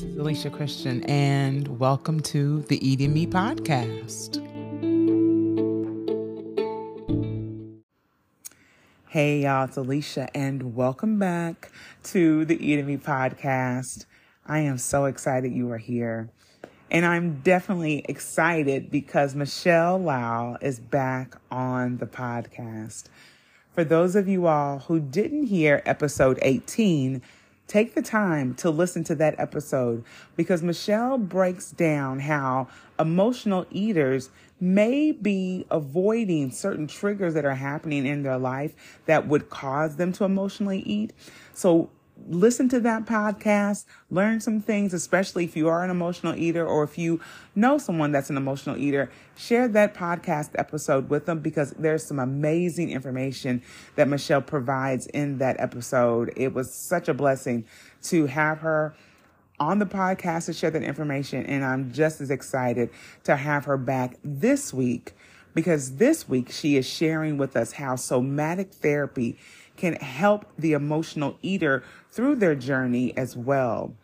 This is Alicia Christian, and welcome to the Eating Me podcast. Hey, y'all, it's Alicia, and welcome back to the Eating Me podcast. I am so excited you are here. And I'm definitely excited because Michelle Lall is back on the podcast. For those of you all who didn't hear episode 18, Take the time to listen to that episode because Michelle breaks down how emotional eaters may be avoiding certain triggers that are happening in their life that would cause them to emotionally eat. So listen to that podcast, learn some things, especially if you are an emotional eater or if you know someone that's an emotional eater, share that podcast episode with them because there's some amazing information that Michelle provides in that episode. It was such a blessing to have her on the podcast to share that information. And I'm just as excited to have her back this week because this week she is sharing with us how somatic therapy can help the emotional eater through their journey as well.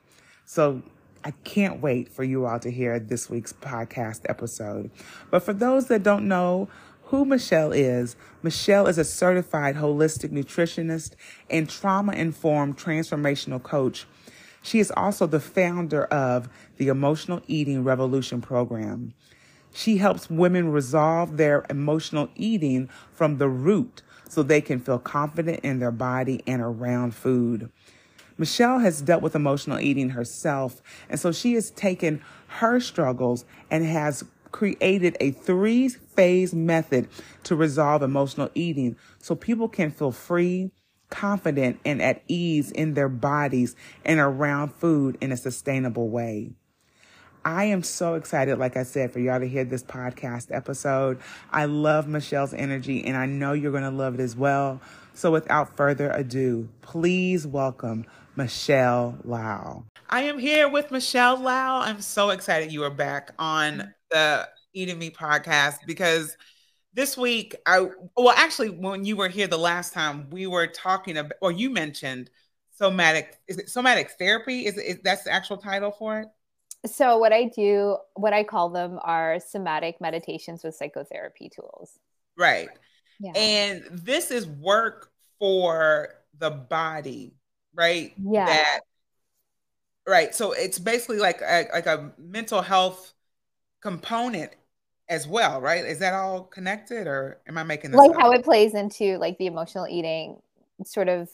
So I can't wait for you all to hear this week's podcast episode. But for those that don't know who Michelle is, Michelle is a certified holistic nutritionist and trauma informed transformational coach. She is also the founder of the Emotional Eating Evolution program. She helps women resolve their emotional eating from the root so they can feel confident in their body and around food. Michelle has dealt with emotional eating herself, and so she has taken her struggles and has created a three phase method to resolve emotional eating so people can feel free, confident, and at ease in their bodies and around food in a sustainable way. I am so excited, like I said, for y'all to hear this podcast episode. I love Michelle's energy and I know you're going to love it as well. So without further ado, please welcome Michelle Lall. I am here with Michelle Lall. I'm so excited you are back on the Eating Me podcast because this week I well actually when you were here the last time we were talking about or you mentioned somatic is it somatic therapy is, is that's the actual title for it so what I do, what I call them are somatic meditations with psychotherapy tools. Right. Yeah. And this is work for the body, right? Yeah. That right. So it's basically like a, like a mental health component as well, right? Is that all connected or am I making this like up? how it plays into like the emotional eating sort of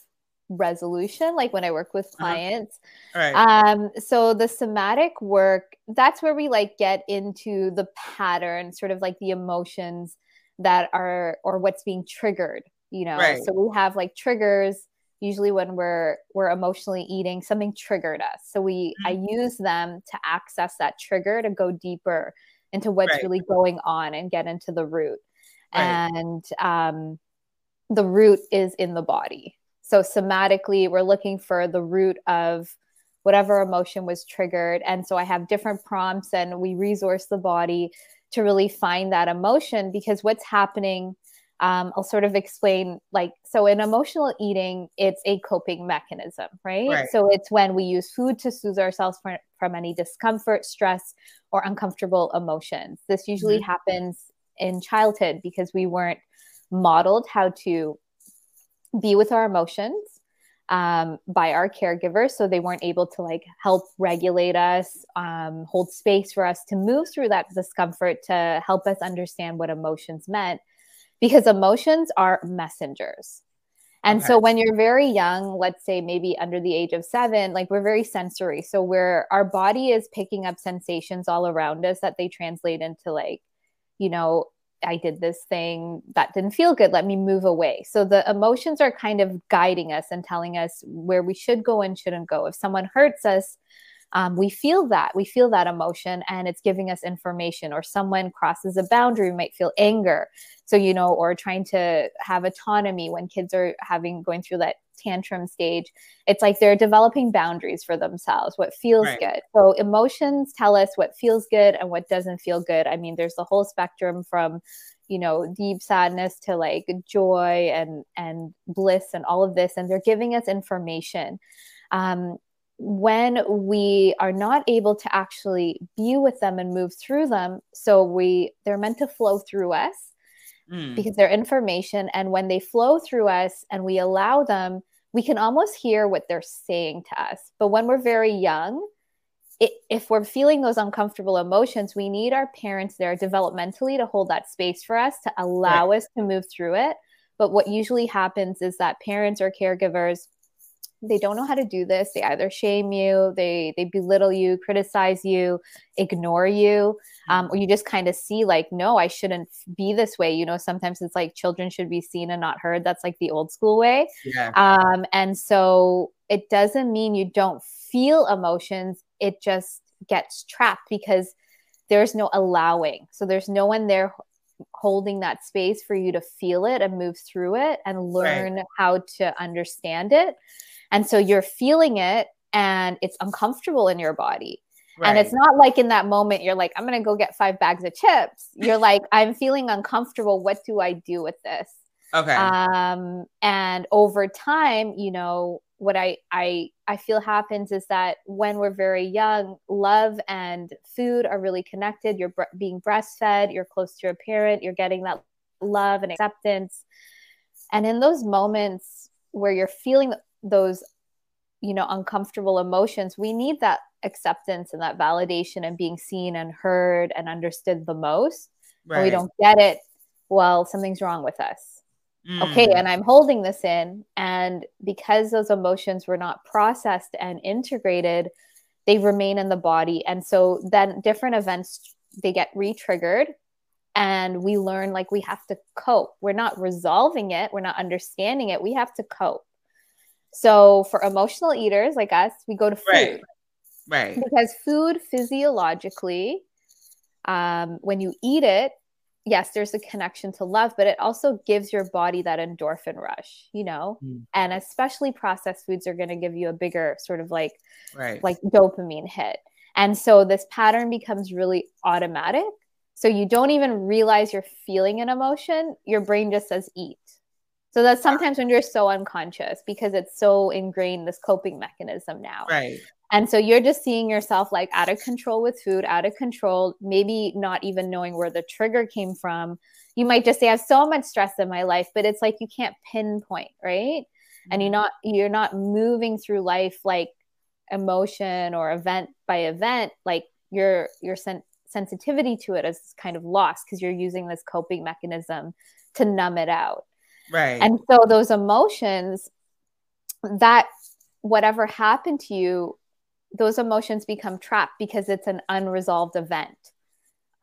resolution like when i work with uh-huh. clients uh-huh. right. um so the somatic work that's where we like get into the pattern sort of like the emotions that are or what's being triggered you know right. so we have like triggers usually when we're we're emotionally eating something triggered us so we mm-hmm. i use them to access that trigger to go deeper into what's right. really going on and get into the root and um the root is in the body so, somatically, we're looking for the root of whatever emotion was triggered. And so, I have different prompts and we resource the body to really find that emotion because what's happening. Um, I'll sort of explain like so in emotional eating, it's a coping mechanism, right? right? So it's when we use food to soothe ourselves from, from any discomfort, stress, or uncomfortable emotions. This usually mm-hmm. happens in childhood because we weren't modeled how to be with our emotions um, by our caregivers so they weren't able to like help regulate us um, hold space for us to move through that discomfort to help us understand what emotions meant because emotions are messengers and okay. so when you're very young let's say maybe under the age of seven like we're very sensory so we're our body is picking up sensations all around us that they translate into like you know I did this thing that didn't feel good. Let me move away. So the emotions are kind of guiding us and telling us where we should go and shouldn't go. If someone hurts us, um, we feel that we feel that emotion and it's giving us information or someone crosses a boundary we might feel anger so you know or trying to have autonomy when kids are having going through that tantrum stage it's like they're developing boundaries for themselves what feels right. good so emotions tell us what feels good and what doesn't feel good i mean there's the whole spectrum from you know deep sadness to like joy and and bliss and all of this and they're giving us information um, when we are not able to actually be with them and move through them so we they're meant to flow through us mm. because they're information and when they flow through us and we allow them we can almost hear what they're saying to us but when we're very young it, if we're feeling those uncomfortable emotions we need our parents there developmentally to hold that space for us to allow right. us to move through it but what usually happens is that parents or caregivers they don't know how to do this. They either shame you they they belittle you criticize you ignore you um, or you just kind of see like no i shouldn't be this way. You know sometimes it's like children should be seen and not heard. That's like the old school way. Yeah. um, and so it doesn't mean you don't feel emotions. It just gets trapped because there's no allowing. So there's no one there holding that space for you to feel it and move through it and learn right. how to understand it and so you're feeling it and it's uncomfortable in your body. Right. And it's not like in that moment you're like, I'm going to go get five bags of chips. You're like, I'm feeling uncomfortable. What do I do with this? Okay. Um, and over time, you know, what I I I feel happens is that when we're very young, love and food are really connected. You're bre- being breastfed, you're close to your parent, you're getting that love and acceptance. And in those moments where you're feeling those you know uncomfortable emotions we need that acceptance and that validation and being seen and heard and understood the most right. and we don't get it well something's wrong with us mm. okay and i'm holding this in and because those emotions were not processed and integrated they remain in the body and so then different events they get re-triggered and we learn like we have to cope we're not resolving it we're not understanding it we have to cope so for emotional eaters like us, we go to food. Right. Right. Because food physiologically, um, when you eat it, yes, there's a connection to love, but it also gives your body that endorphin rush, you know? Mm. And especially processed foods are going to give you a bigger sort of like right. like dopamine hit. And so this pattern becomes really automatic. So you don't even realize you're feeling an emotion. Your brain just says eat. So that's sometimes when you're so unconscious because it's so ingrained this coping mechanism now. Right. And so you're just seeing yourself like out of control with food, out of control, maybe not even knowing where the trigger came from. You might just say, I have so much stress in my life, but it's like you can't pinpoint, right? Mm-hmm. And you're mm-hmm. not you're not moving through life like emotion or event by event, like your your sen- sensitivity to it is kind of lost because you're using this coping mechanism to numb it out. Right. And so those emotions that whatever happened to you, those emotions become trapped because it's an unresolved event.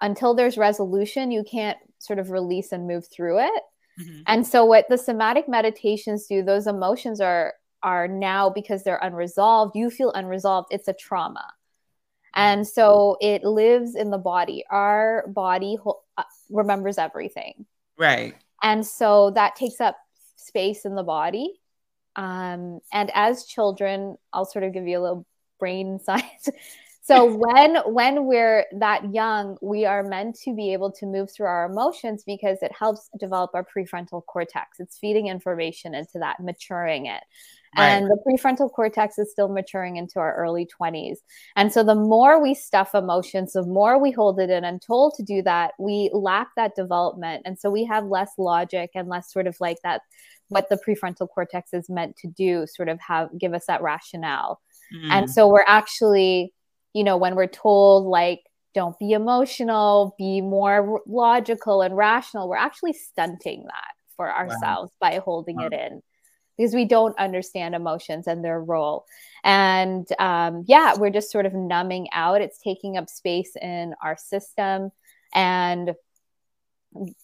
Until there's resolution, you can't sort of release and move through it. Mm-hmm. And so what the somatic meditations do, those emotions are are now because they're unresolved, you feel unresolved, it's a trauma. And so it lives in the body. Our body ho- uh, remembers everything. Right. And so that takes up space in the body. Um, and as children, I'll sort of give you a little brain science. so when when we're that young, we are meant to be able to move through our emotions because it helps develop our prefrontal cortex. It's feeding information into that, maturing it. Right. And the prefrontal cortex is still maturing into our early 20s. And so the more we stuff emotions, the more we hold it in and told to do that, we lack that development. And so we have less logic and less sort of like that what the prefrontal cortex is meant to do, sort of have give us that rationale. Mm. And so we're actually, you know, when we're told like don't be emotional, be more logical and rational, we're actually stunting that for ourselves wow. by holding wow. it in because we don't understand emotions and their role. And um, yeah, we're just sort of numbing out. It's taking up space in our system. And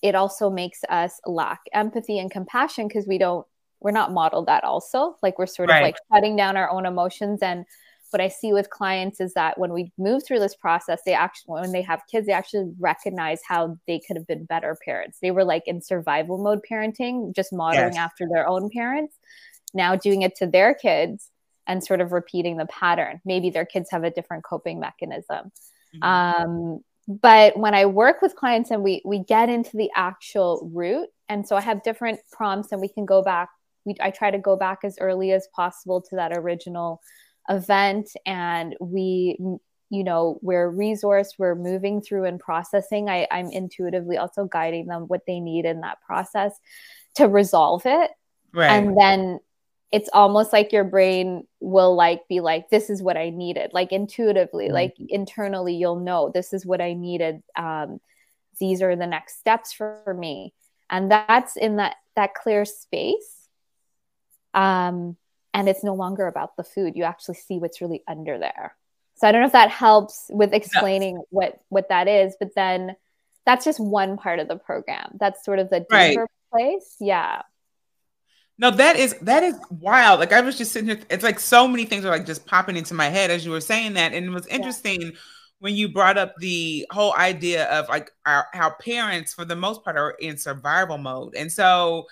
it also makes us lack empathy and compassion because we don't, we're not modeled that also. Like we're sort right. of like shutting down our own emotions and what I see with clients is that when we move through this process, they actually, when they have kids, they actually recognize how they could have been better parents. They were like in survival mode parenting, just modeling yes. after their own parents, now doing it to their kids and sort of repeating the pattern. Maybe their kids have a different coping mechanism. Mm-hmm. Um, but when I work with clients and we we get into the actual root, and so I have different prompts, and we can go back. We, I try to go back as early as possible to that original event. And we you know we're resourced we're moving through and processing. I, i'm intuitively also guiding them what they need in that process to resolve it. Right. and then it's almost like your brain will like be like this is what i needed. Like intuitively mm-hmm. like internally you'll know this is what i needed. Um, these are the next steps for, for me. And that's in that that clear space um, and it's no longer about the food you actually see what's really under there so I don't know if that helps with explaining what what that is, but then that's just one part of the program. That's sort of the deeper right. place. Yeah. No, that is that is wild. Like I was just sitting here, it's like so many things are like just popping into my head as you were saying that. And it was interesting yeah. when you brought up the whole idea of like our, how parents, for the most part, are in survival mode. And so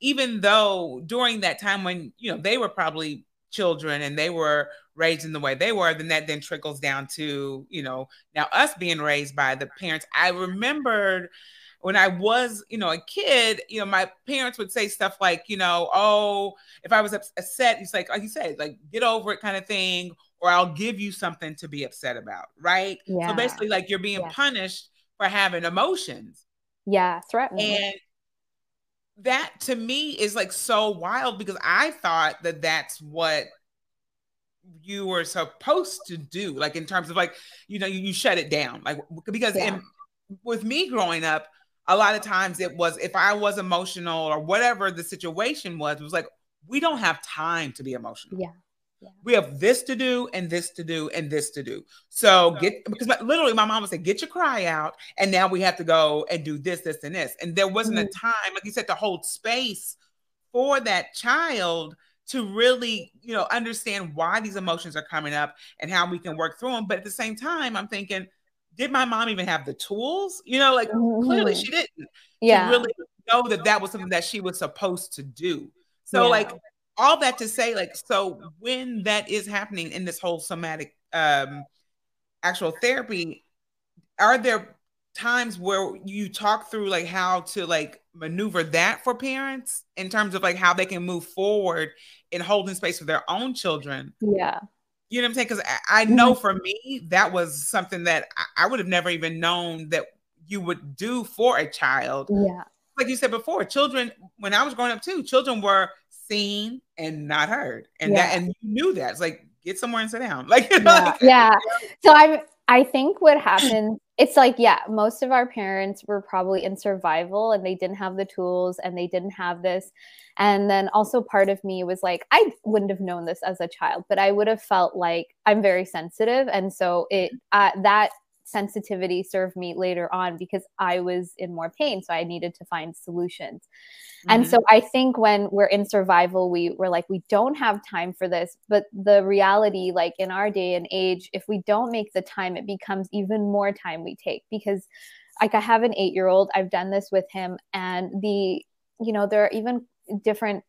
even though during that time when you know they were probably children and they were raised in the way they were, then that then trickles down to, you know, now us being raised by the parents. I remembered when I was, you know, a kid, you know, my parents would say stuff like, you know, oh, if I was upset, it's like, like you said, like get over it kind of thing, or I'll give you something to be upset about, right? Yeah. So basically, like you're being yeah. punished for having emotions. Yeah, threatening. And that to me is like so wild because I thought that that's what you were supposed to do like in terms of like you know you, you shut it down like because yeah. in, with me growing up a lot of times it was if i was emotional or whatever the situation was it was like we don't have time to be emotional yeah yeah. We have this to do and this to do and this to do. So get because my, literally my mom would say, "Get your cry out," and now we have to go and do this, this, and this. And there wasn't mm-hmm. a time, like you said, to hold space for that child to really, you know, understand why these emotions are coming up and how we can work through them. But at the same time, I'm thinking, did my mom even have the tools? You know, like mm-hmm. clearly she didn't. Yeah. To really know that that was something that she was supposed to do. So, yeah. like, all that to say, like, so when that is happening in this whole somatic um actual therapy, are there times where you talk through like how to like maneuver that for parents in terms of like how they can move forward in holding space for their own children. Yeah. You know what I'm saying? Because I, I, know mm-hmm. for me, that was something that I, I would have never even known that you would do for a child. Yeah. Like you said before, children, when I was growing up too, children were seen and not heard. And yeah. that and you knew that. It's like get somewhere and sit down. Like, yeah. like yeah. So I'm I think what happened, it's like yeah most of our parents were probably in survival and they didn't have the tools and they didn't have this and then also part of me was like i wouldn't have known this as a child but i would have felt like i'm very sensitive and so it uh, that sensitivity served me later on because I was in more pain. So I needed to find solutions. Mm-hmm. And so I think when we're in survival, we were like, we don't have time for this. But the reality, like in our day and age, if we don't make the time, it becomes even more time we take because like I have an eight year old, I've done this with him, and the, you know, there are even different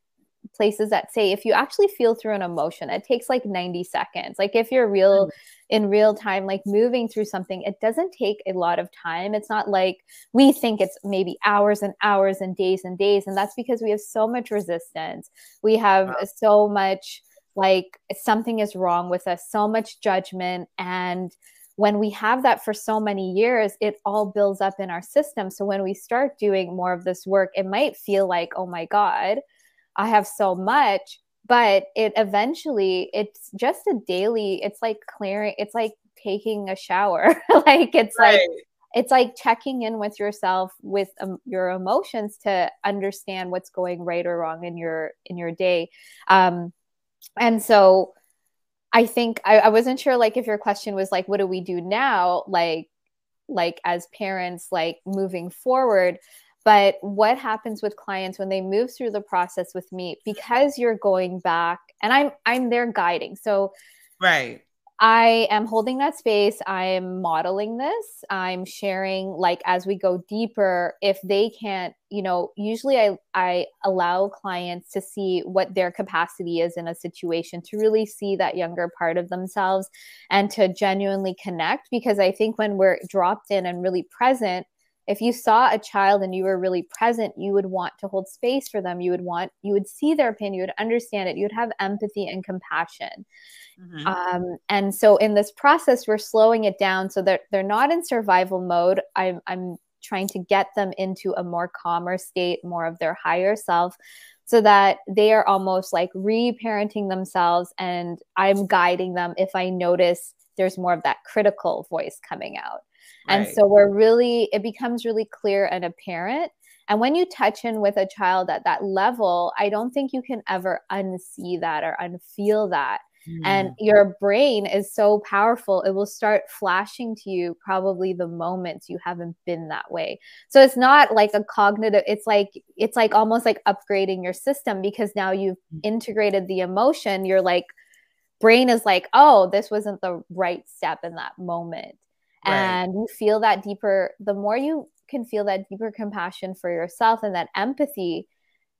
places that say if you actually feel through an emotion it takes like 90 seconds like if you're real mm. in real time like moving through something it doesn't take a lot of time it's not like we think it's maybe hours and hours and days and days and that's because we have so much resistance we have wow. so much like something is wrong with us so much judgment and when we have that for so many years, it all builds up in our system. So when we start doing more of this work, it might feel like, oh my God, I have so much, but it eventually it's just a daily, it's like clearing, it's like taking a shower. like it's right. like it's like checking in with yourself with um, your emotions to understand what's going right or wrong in your in your day um and so i think I, I wasn't sure like if your question was like what do we do now like like as parents like moving forward but what happens with clients when they move through the process with me because you're going back and i'm i'm there guiding. So right. I am holding that space. I'm modeling this. I'm sharing like as we go deeper if they can't you know usually i i allow clients to see what their capacity is in a situation to really see that younger part of themselves and to genuinely connect because i think when we're dropped in and really present if you saw a child and you were really present you would want to hold space for them. You would want you would see their pain. You would understand it. You would have empathy and compassion. Mm-hmm. um, and so in this process we're slowing it down so that they're not in survival mode. I'm i'm trying to get them into a more calmer state more of their higher self so that they are almost like reparenting themselves and i'm guiding them if i notice there's more of that critical voice coming out and so we're really, it becomes really clear and apparent. And when you touch in with a child at that level, I don't think you can ever unsee that or unfeel that. Mm. And your brain is so powerful, it will start flashing to you probably the moments you haven't been that way. So it's not like a cognitive, it's like, it's like almost like upgrading your system because now you've mm. integrated the emotion. You're like, brain is like, oh, this wasn't the right step in that moment right. and you feel that deeper the more you can feel that deeper compassion for yourself and that empathy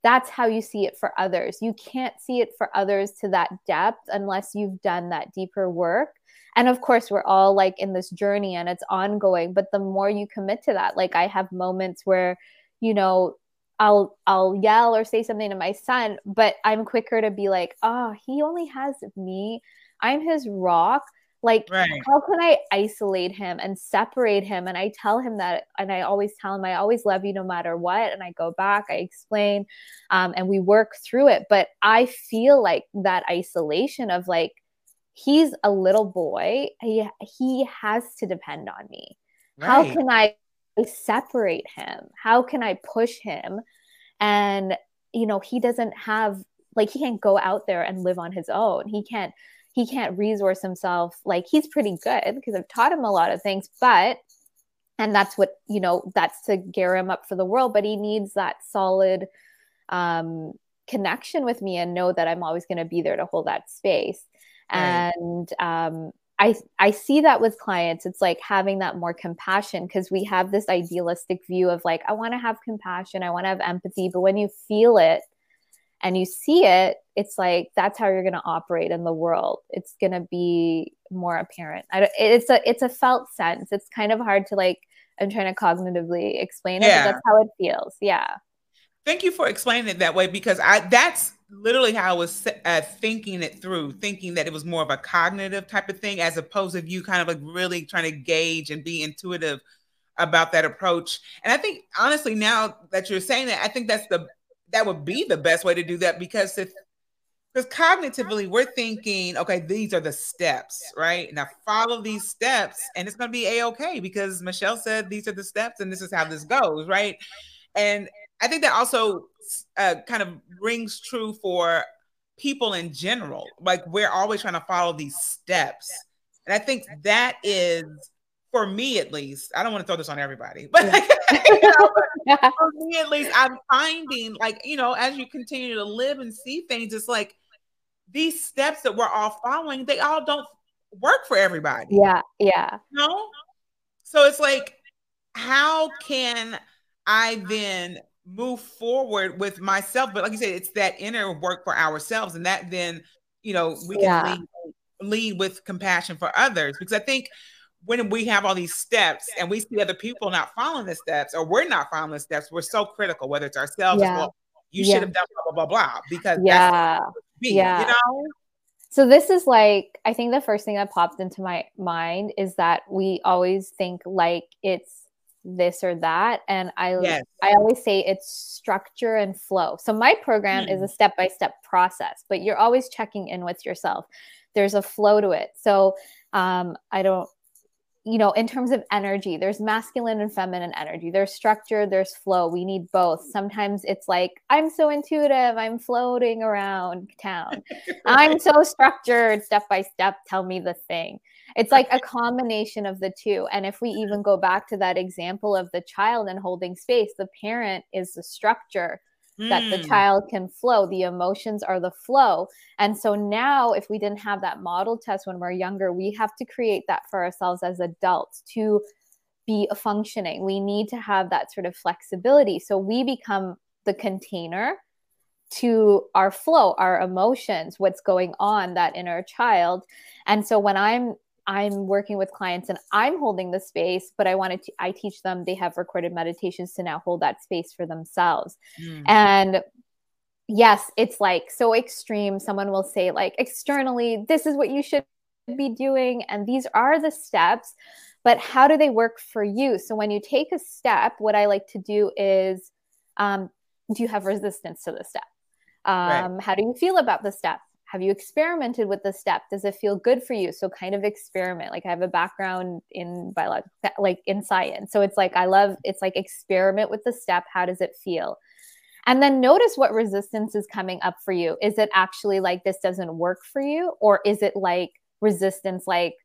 that's how you see it for others you can't see it for others to that depth unless you've done that deeper work and of course we're all like in this journey and it's ongoing but the more you commit to that like i have moments where you know I'll I'll yell or say something to my son, but I'm quicker to be like, "Oh, he only has me. I'm his rock. Like, right. how can I isolate him and separate him? And I tell him that, and I always tell him, I always love you no matter what. And I go back, I explain, um, and we work through it. But I feel like that isolation of like, he's a little boy, he, he has to depend on me. Right. How can I separate him? How can I push him? And, you know, he doesn't have, like, he can't go out there and live on his own. He can't he can't resource himself. Like he's pretty good because I've taught him a lot of things, but and that's what you know that's to gear him up for the world but he needs that solid um, connection with me and know that i'm always going to be there to hold that space. Right. and um, I, I see that with clients. It's like having that more compassion because we have this idealistic view of like i want to have compassion. I want to have empathy. But when you feel it and you see it, it's like that's how you're going to operate in the world. It's going to be more apparent. I don't. it's a it's a felt sense. It's kind of hard to like. I'm trying to cognitively explain it, yeah. but that's how it feels. Yeah. Thank you for explaining it that way because I that's literally how I was uh, thinking it through, thinking that it was more of a cognitive type of thing as opposed to you kind of like really trying to gauge and be intuitive about that approach. And I think honestly, now that you're saying that, I think that's the that would be the best way to do that because if because cognitively we're thinking okay these are the steps right? Now follow these steps and it's going to be a-okay because michelle said these are the steps and this is how this goes right? And i think that also uh, kind of rings true for people in general. Like we're always trying to follow these steps. And i think that is for me at least, I don't want to throw this on everybody, but, you know, but for me at least, I'm finding like, you know, as you continue to live and see things, it's like these steps that we're all following, they all don't work for everybody. Yeah. Yeah. You know? So it's like, how can I then move forward with myself? But like you said, it's that inner work for ourselves. And that then, you know, we can yeah. lead, lead with compassion for others. Because I think when we have all these steps and we see other people not following the steps or we're not following the steps, we're so critical, whether it's ourselves yeah. well, you yeah. should have done blah, blah, blah, blah, because yeah. Be, yeah. you know? So this is like, I think the first thing that popped into my mind is that we always think like it's this or that. And I yes. I always say it's structure and flow. So my program mm. is a step-by-step process, but you're always checking in with yourself. There's a flow to it. So um, I don't you know, in terms of energy, there's masculine and feminine energy. There's structure, there's flow. We need both. Sometimes it's like, I'm so intuitive, I'm floating around town. right. I'm so structured, step by step, tell me the thing. It's like a combination of the two. And if we even go back to that example of the child and holding space, the parent is the structure that the hmm. child can flow. The emotions are the flow. And so now, if we didn't have that model test when we're younger, we have to create that for ourselves as adults to be functioning. We need to have that sort of flexibility. So we become the container to our flow, our emotions, what's going on, that inner child. And so when I'm I'm working with clients and I'm holding the space, but I wanted to, I teach them, they have recorded meditations to now hold that space for themselves. Mm. And yes, it's like so extreme. Someone will say, like, externally, this is what you should be doing. And these are the steps, but how do they work for you? So when you take a step, what I like to do is, um, do you have resistance to the step? Um, right. How do you feel about the step? Have you experimented with the step? Does it feel good for you? So kind of experiment. Like I have a background in biology, like in science. So it's like I love it's like experiment with the step. How does it feel? And then notice what resistance is coming up for you. Is it actually like this doesn't work for you? Or is it like resistance, like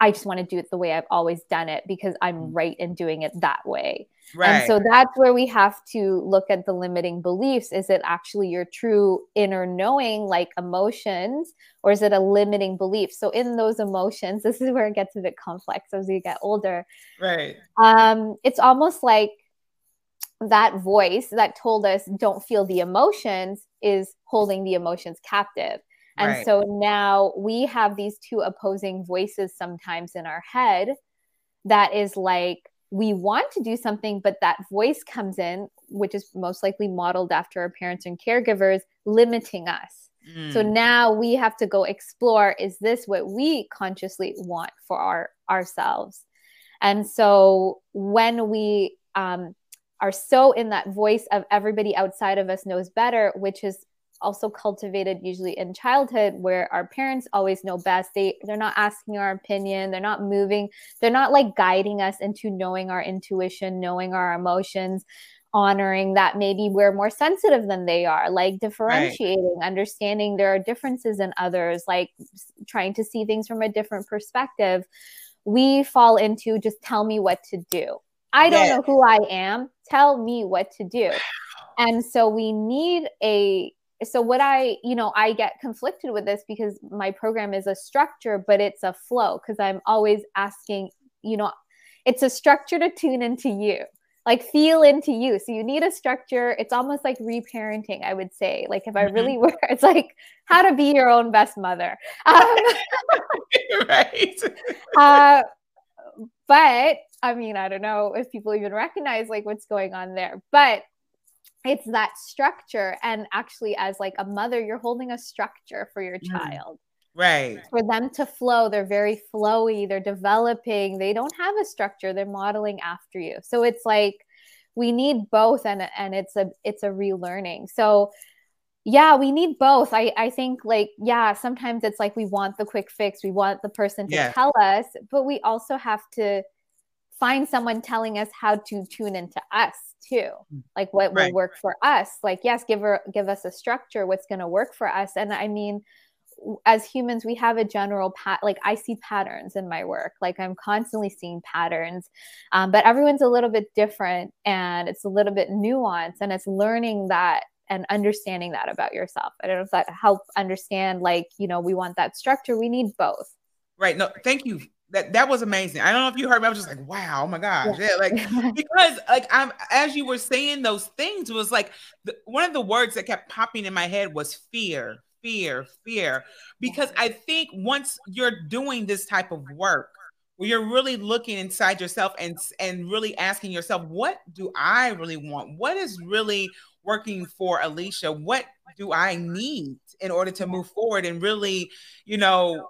I just want to do it the way I've always done it because I'm mm. right in doing it that way? Right. And so that's where we have to look at the limiting beliefs. Is it actually your true inner knowing, like emotions, or is it a limiting belief? So in those emotions, this is where it gets a bit complex as we get older. Right. Um, it's almost like that voice that told us don't feel the emotions is holding the emotions captive. And right. so now we have these two opposing voices sometimes in our head that is like, we want to do something, but that voice comes in, which is most likely modeled after our parents and caregivers, limiting us. Mm. So now we have to go explore is this what we consciously want for our ourselves? And so when we um, are so in that voice of everybody outside of us knows better, which is also cultivated usually in childhood where our parents always know best. They they're not asking our opinion. They're not moving. They're not like guiding us into knowing our intuition knowing our emotions honoring that maybe we're more sensitive than they are like differentiating right. understanding there are differences in others like trying to see things from a different perspective. We fall into just tell me what to do. I don't know who I am. Tell me what to do. And so we need a so what I, you know, I get conflicted with this because my program is a structure, but it's a flow because I'm always asking, you know, it's a structure to tune into you like feel into you. So you need a structure. It's almost like reparenting, I would say. Like if I mm-hmm. really were, it's like how to be your own best mother. Um, right. uh, but I mean, I don't know if people even recognize like what's going on there, but it's that structure. And actually, as like a mother, you're holding a structure for your mm. child. Right. For them to flow, they're very flowy, they're developing, they don't have a structure, they're modeling after you. So it's like we need both and and it's a it's a relearning. So yeah we need both i i think like yeah sometimes it's like we want the quick fix we want the person to yeah. tell us but we also have to find someone telling us how to tune into us too mm. like what right. will work for us like yes give her give us a structure what's going to work for us and i mean as humans we have a general pat like i see patterns in my work like i'm constantly seeing patterns um, but everyone's a little bit different and it's a little bit nuanced and it's learning that and understanding that about yourself. I don't know if that help understand like, you know, we want that structure. We need both. Right. No, thank you. That that was amazing. I don't know if you heard me. I was just like, wow, oh my gosh. Yeah, like because like I'm as you were saying those things, it was like the, one of the words that kept popping in my head was fear, fear, fear. Because I think once you're doing this type of work, where you're really looking inside yourself and and really asking yourself what do i really want what is really working for Alicia, what do I need in order to move forward and really, you know,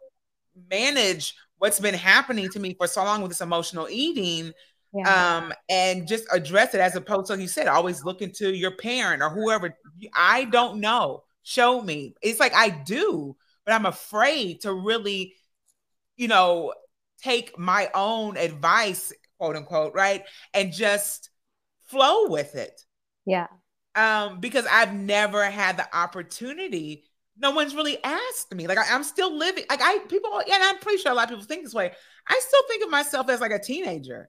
manage what's been happening to me for so long with this emotional eating? Yeah. Um, and just address it as opposed to like you said, always looking to your parent or whoever. I don't know. Show me. It's like I do, but I'm afraid to really, you know, take my own advice, quote unquote, right? And just flow with it. Yeah um, because I've never had the opportunity. No one's really asked me. Like I, am still living. Like I people, and I'm pretty sure a lot of people think this way. I still think of myself as like a teenager.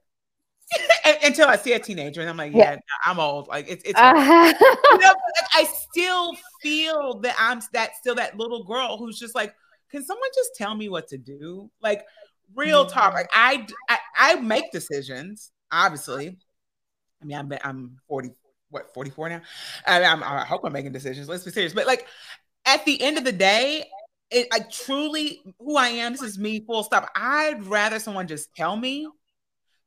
Until I see a teenager and I'm like, yeah, yeah. I'm old. Like it's it's uh-huh. you know, like, I still feel that I'm that still that little girl who's just like, can someone just tell me what to do? Like real mm-hmm. talk. Like I, I I make decisions, obviously. I mean, I'm I'm 40 what 44 now. I, I'm, I hope I'm making decisions. Let's be serious. But like at the end of the day, it, I truly who I am. This is me. Full stop. I'd rather someone just tell me,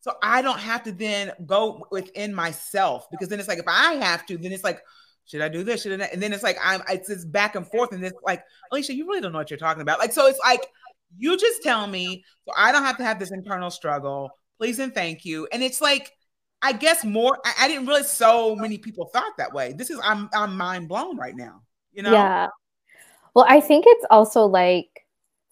so I don't have to then go within myself because then it's like if I have to, then it's like. Should I do this? Should I? And then it's like I'm. It's this back and forth, and it's like, Alicia, you really don't know what you're talking about. Like, so it's like you just tell me, so I don't have to have this internal struggle. Please and thank you. And it's like, I guess more. I, I didn't realize so many people thought that way. This is I'm I'm mind blown right now. You know? Yeah. Well, I think it's also like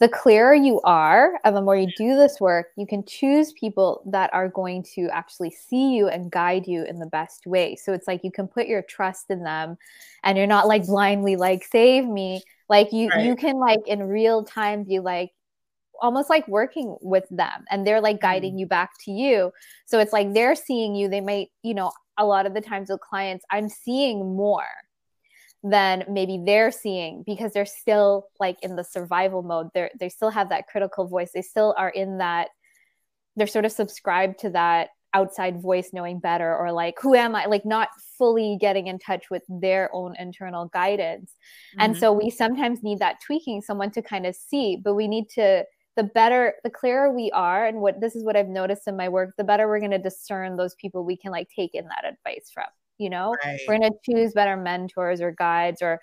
the clearer you are and the more you do this work, you can choose people that are going to actually see you and guide you in the best way. So it's like you can put your trust in them and you're not like blindly like save me. Like you right. you can like in real time be like almost like working with them and they're like guiding mm. you back to you. So it's like they're seeing you. They might, you know, a lot of the times with clients, I'm seeing more than maybe they're seeing because they're still like in the survival mode. They're they still have that critical voice. They still are in that they're sort of subscribed to that outside voice knowing better or like who am I like not fully getting in touch with their own internal guidance. Mm-hmm. And so we sometimes need that tweaking someone to kind of see, but we need to the better the clearer we are and what this is what I've noticed in my work, the better we're going to discern those people we can like take in that advice from you know right. we're going to choose better mentors or guides or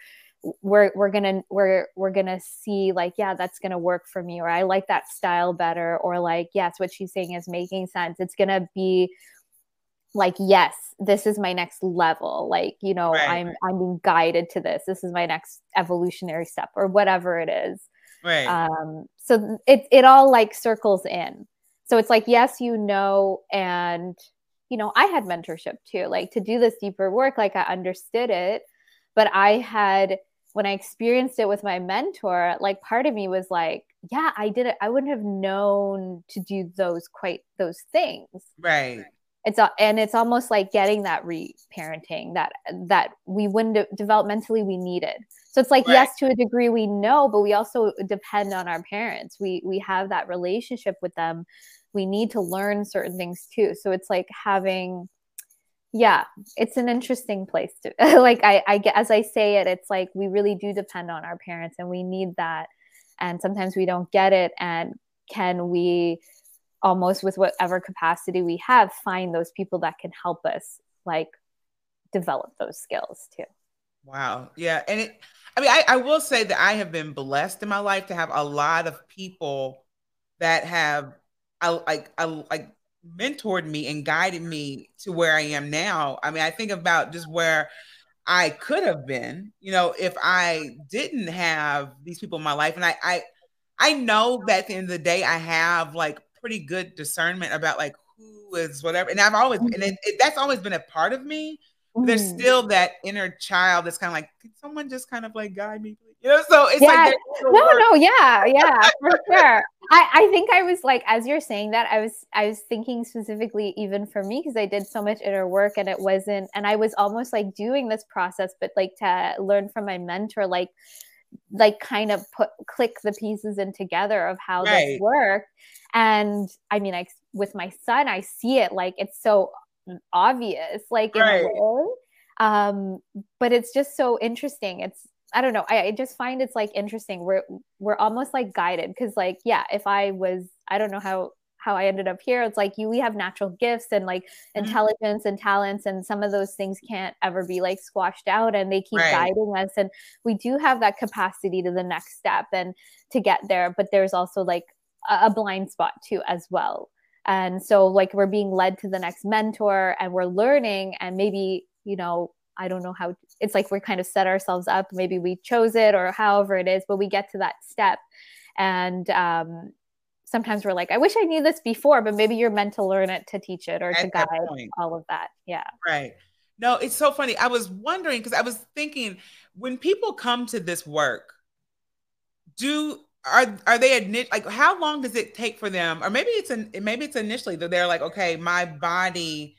we're we're gonna we're we're gonna see like yeah that's gonna work for me or i like that style better or like yes what she's saying is making sense. It's gonna be like yes this is my next level. Like you know right. i'm i'm being guided to this. This is my next evolutionary step or whatever it is. Right. Um so it it all like circles in. So it's like yes you know and you know, I had mentorship too, like to do this deeper work, like I understood it. But I had, when I experienced it with my mentor, like part of me was like, yeah, I did it. I wouldn't have known to do those quite those things. Right. It's a, and it's almost like getting that re-parenting that that we wouldn't developmentally we needed. So it's like right. yes, to a degree we know, but we also depend on our parents. We we have that relationship with them we need to learn certain things too. So it's like having yeah it's an interesting place to like I, I as i say it it's like we really do depend on our parents and we need that. And sometimes we don't get it. And can we almost with whatever capacity we have find those people that can help us like develop those skills too. Wow. Yeah. And it i mean I, I will say that i have been blessed in my life to have a lot of people that have like I like mentored me and guided me to where I am now. I mean, I think about just where I could have been, you know, if I didn't have these people in my life. And I I I know that at the end of the day, I have like pretty good discernment about like who is whatever. And I've always mm-hmm. and it, it, that's always been a part of me. Mm-hmm. There's still that inner child that's kind of like, can someone just kind of like guide me, you know, so it's yeah. like no, no, yeah, yeah, for sure. I, I think I was like, as you're saying that, I was I was thinking specifically even for me because I did so much inner work and it wasn't, and I was almost like doing this process, but like to learn from my mentor, like like kind of put click the pieces in together of how right. this worked. And I mean, I with my son, I see it like it's so obvious, like right. in a way. Um, but it's just so interesting. It's I don't know. I, I, just find it's like interesting. We're we're almost like guided because like yeah, if I was I don't know how how I ended up here. It's like you we have natural gifts and like mm-hmm. intelligence and talents and some of those things can't ever be like squashed out and they keep right. guiding us and we do have that capacity to the next step and to get there, but there's also like a, a blind spot too as well. And so like we're being led to the next mentor and we're learning and maybe, you know, I don't know how it's like we're kind of set ourselves up. Maybe we chose it or however it is, but we get to that step. And um, sometimes we're like, I wish I knew this before, but maybe you're meant to learn it to teach it or At to guide all of that. Yeah. Right. No, it's so funny. I was wondering because I was thinking when people come to this work, do are are they like how long does it take for them or maybe it's an maybe it's initially that they're like okay my body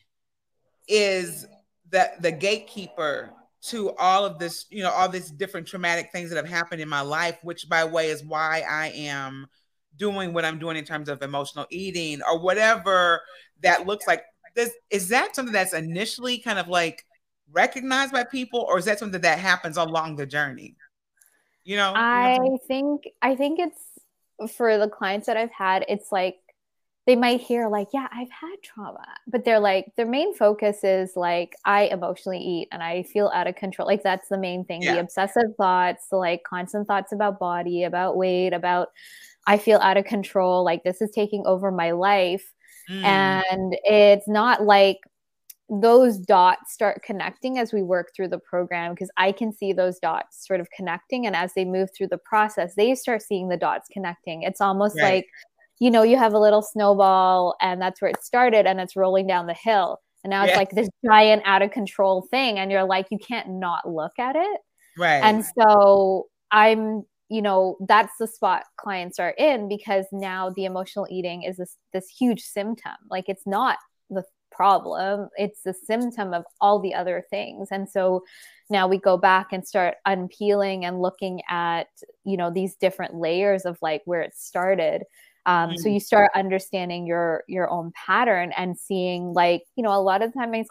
is the the gatekeeper to all of this, you know, all these different traumatic things that have happened in my life, which by the way is why I am doing what I'm doing in terms of emotional eating or whatever that looks like. Is that something that's initially kind of like recognized by people, or is that something that happens along the journey? You know, I think I think it's for the clients that I've had, it's like they might hear like, yeah, I've had trauma, but they're like, their main focus is like, I emotionally eat and I feel out of control. Like that's the main thing. Yeah. The obsessive thoughts, the like constant thoughts about body, about weight, about I feel out of control. Like this is taking over my life. Mm. And it's not like those dots start connecting as we work through the program because I can see those dots sort of connecting. And as they move through the process, they start seeing the dots connecting. It's almost right. like, you know, you have a little snowball and that's where it started and it's rolling down the hill. And now yeah. it's like this giant out of control thing. And you're like, you can't not look at it. Right. And so I'm, you know, that's the spot clients are in because now the emotional eating is this this huge symptom. Like it's not the problem. It's a symptom of all the other things. And so now we go back and start unpeeling and looking at, you know, these different layers of like where it started. Um. So you start understanding your your own pattern and seeing like, you know, a lot of times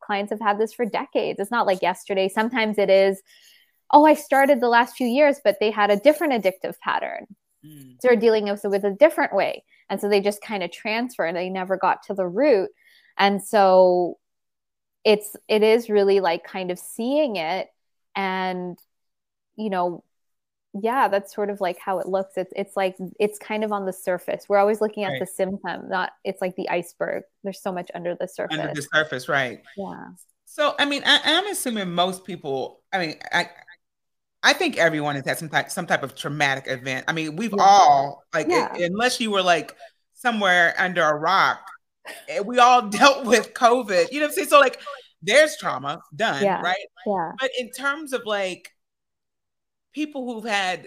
clients have had this for decades. It's not like yesterday. Sometimes it is, oh, I started the last few years, but they had a different addictive pattern. Mm. So they're dealing with it with a different way. And so they just kind of transfer and they never got to the root and so it's it is really like kind of seeing it and you know yeah that's sort of like how it looks it's it's like it's kind of on the surface we're always looking at right. the symptom not it's like the iceberg there's so much under the surface under the surface right yeah so i mean I, am assuming most people i mean i i think everyone has had some type some type of traumatic event i mean we've yeah. all like yeah. it, unless you were like somewhere under a rock eh, we all dealt with COVID. You know what I'm saying? So like there's trauma done, yeah. right? Yeah. But in terms of like people who've had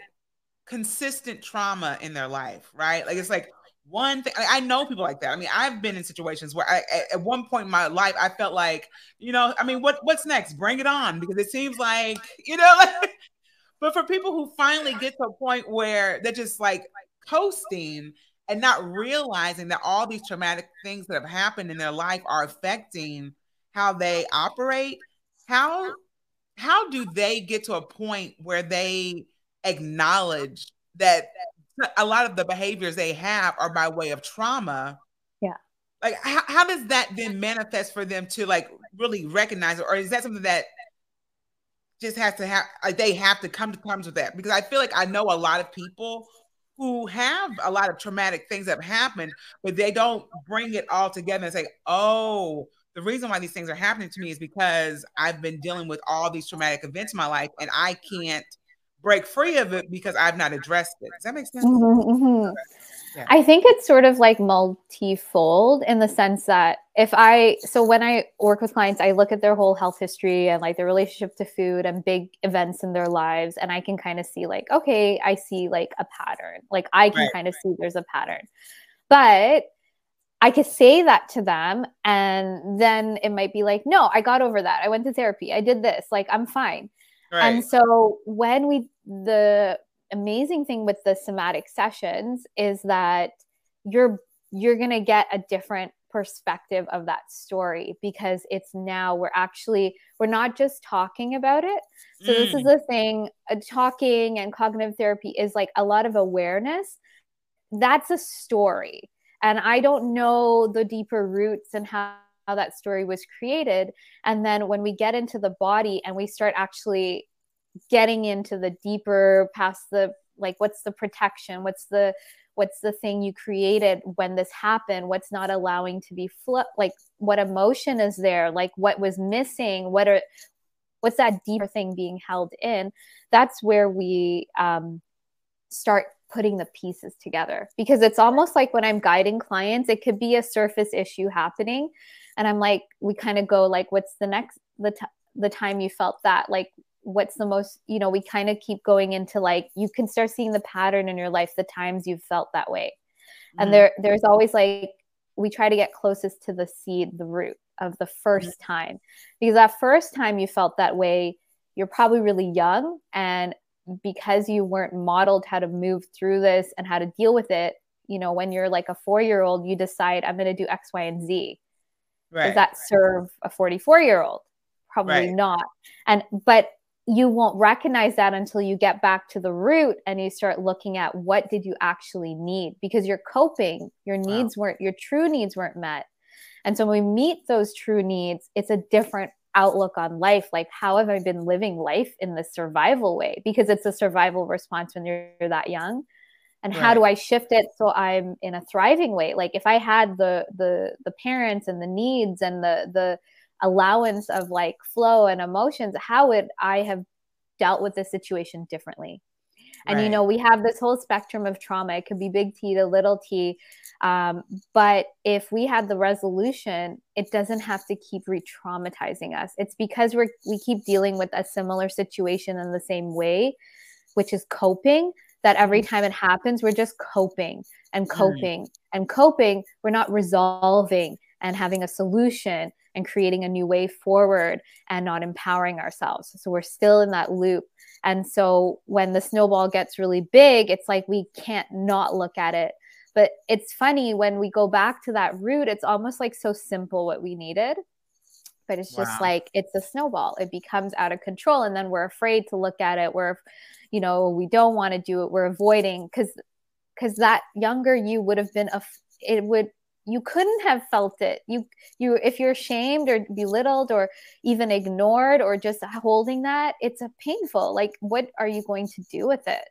consistent trauma in their life, right? Like it's like one thing I know people like that. I mean, I've been in situations where I at one point in my life I felt like, you know, I mean, what what's next? Bring it on because it seems like, you know, like but for people who finally get to a point where they're just like coasting and not realizing that all these traumatic things that have happened in their life are affecting how they operate how how do they get to a point where they acknowledge that a lot of the behaviors they have are by way of trauma? Yeah. Like how, how does that then manifest for them to like really recognize it? Or is that something that just has to have like they have to come to terms with that? Because i feel like i know a lot of people who have a lot of traumatic things that have happened, but they don't bring it all together and say, oh, the reason why these things are happening to me is because I've been dealing with all these traumatic events in my life and I can't break free of it because I've not addressed it. Does that make sense? Mm-hmm, mm-hmm. Yeah. I think it's sort of like multifold in the sense that if I, so when I work with clients, I look at their whole health history and like their relationship to food and big events in their lives. And I can kind of see, like, okay, I see like a pattern. Like I can right. kind of see there's a pattern. But I could say that to them. And then it might be like, no, I got over that. I went to therapy. I did this. Like, I'm fine. Right. And so when we, the amazing thing with the somatic sessions is that you're you're going to get a different perspective of that story because it's now we're actually we're not just talking about it so mm. this is mm. the thing uh, talking and cognitive therapy is like a lot of awareness that's a story and i don't know the deeper roots and how, how that story was created. And then when we get into the body and we start actually getting into the deeper past the like what's the protection? What's the what's the thing you created when this happened? What's not allowing to be like what emotion is there? Like what was missing? What are what's that deeper thing being held in? That's where we um, start putting the pieces together because it's almost like when i'm guiding clients it could be a surface issue happening and i'm like we kind of go like what's the next the, t- the time you felt that like what's the most you know we kind of keep going into like you can start seeing the pattern in your life the times you've felt that way mm-hmm. and there there's always like we try to get closest to the seed the root of the 1st mm-hmm. time because that first time you felt that way you're probably really young and because you weren't modeled how to move through this and how to deal with it you know when you're like a 4 year old you decide i'm going to do x y and z right. does that serve a 44 year old probably right. not and but you won't recognize that until you get back to the root and you start looking at what did you actually need because you're coping your needs wow. weren't your true needs weren't met and so when we meet those true needs it's a different outlook on life like how have i been living life in the survival way because it's a survival response when you're that young and right. how do i shift it so i'm in a thriving way like if i had the the the parents and the needs and the the allowance of like flow and emotions, how would I have dealt with this situation differently? And right. you know, we have this whole spectrum of trauma. It could be big T to little t. Um, but if we had the resolution, it doesn't have to keep re traumatizing us. It's because we're, we keep dealing with a similar situation in the same way, which is coping, that every mm-hmm. time it happens, we're just coping and coping right. and coping. We're not resolving and having a solution and creating a new way forward and not empowering ourselves. So we're still in that loop. And so when the snowball gets really big, it's like we can't not look at it. But it's funny when we go back to that root, it's almost like so simple what we needed. But it's just wow. like it's a snowball. It becomes out of control. And then we're afraid to look at it. We're, you know, we don't want to do it. We're avoiding because because that younger you would have been a it would you couldn't have felt it. You you if you're shamed or belittled or even ignored or just holding that it's a painful like what are you going to do with it?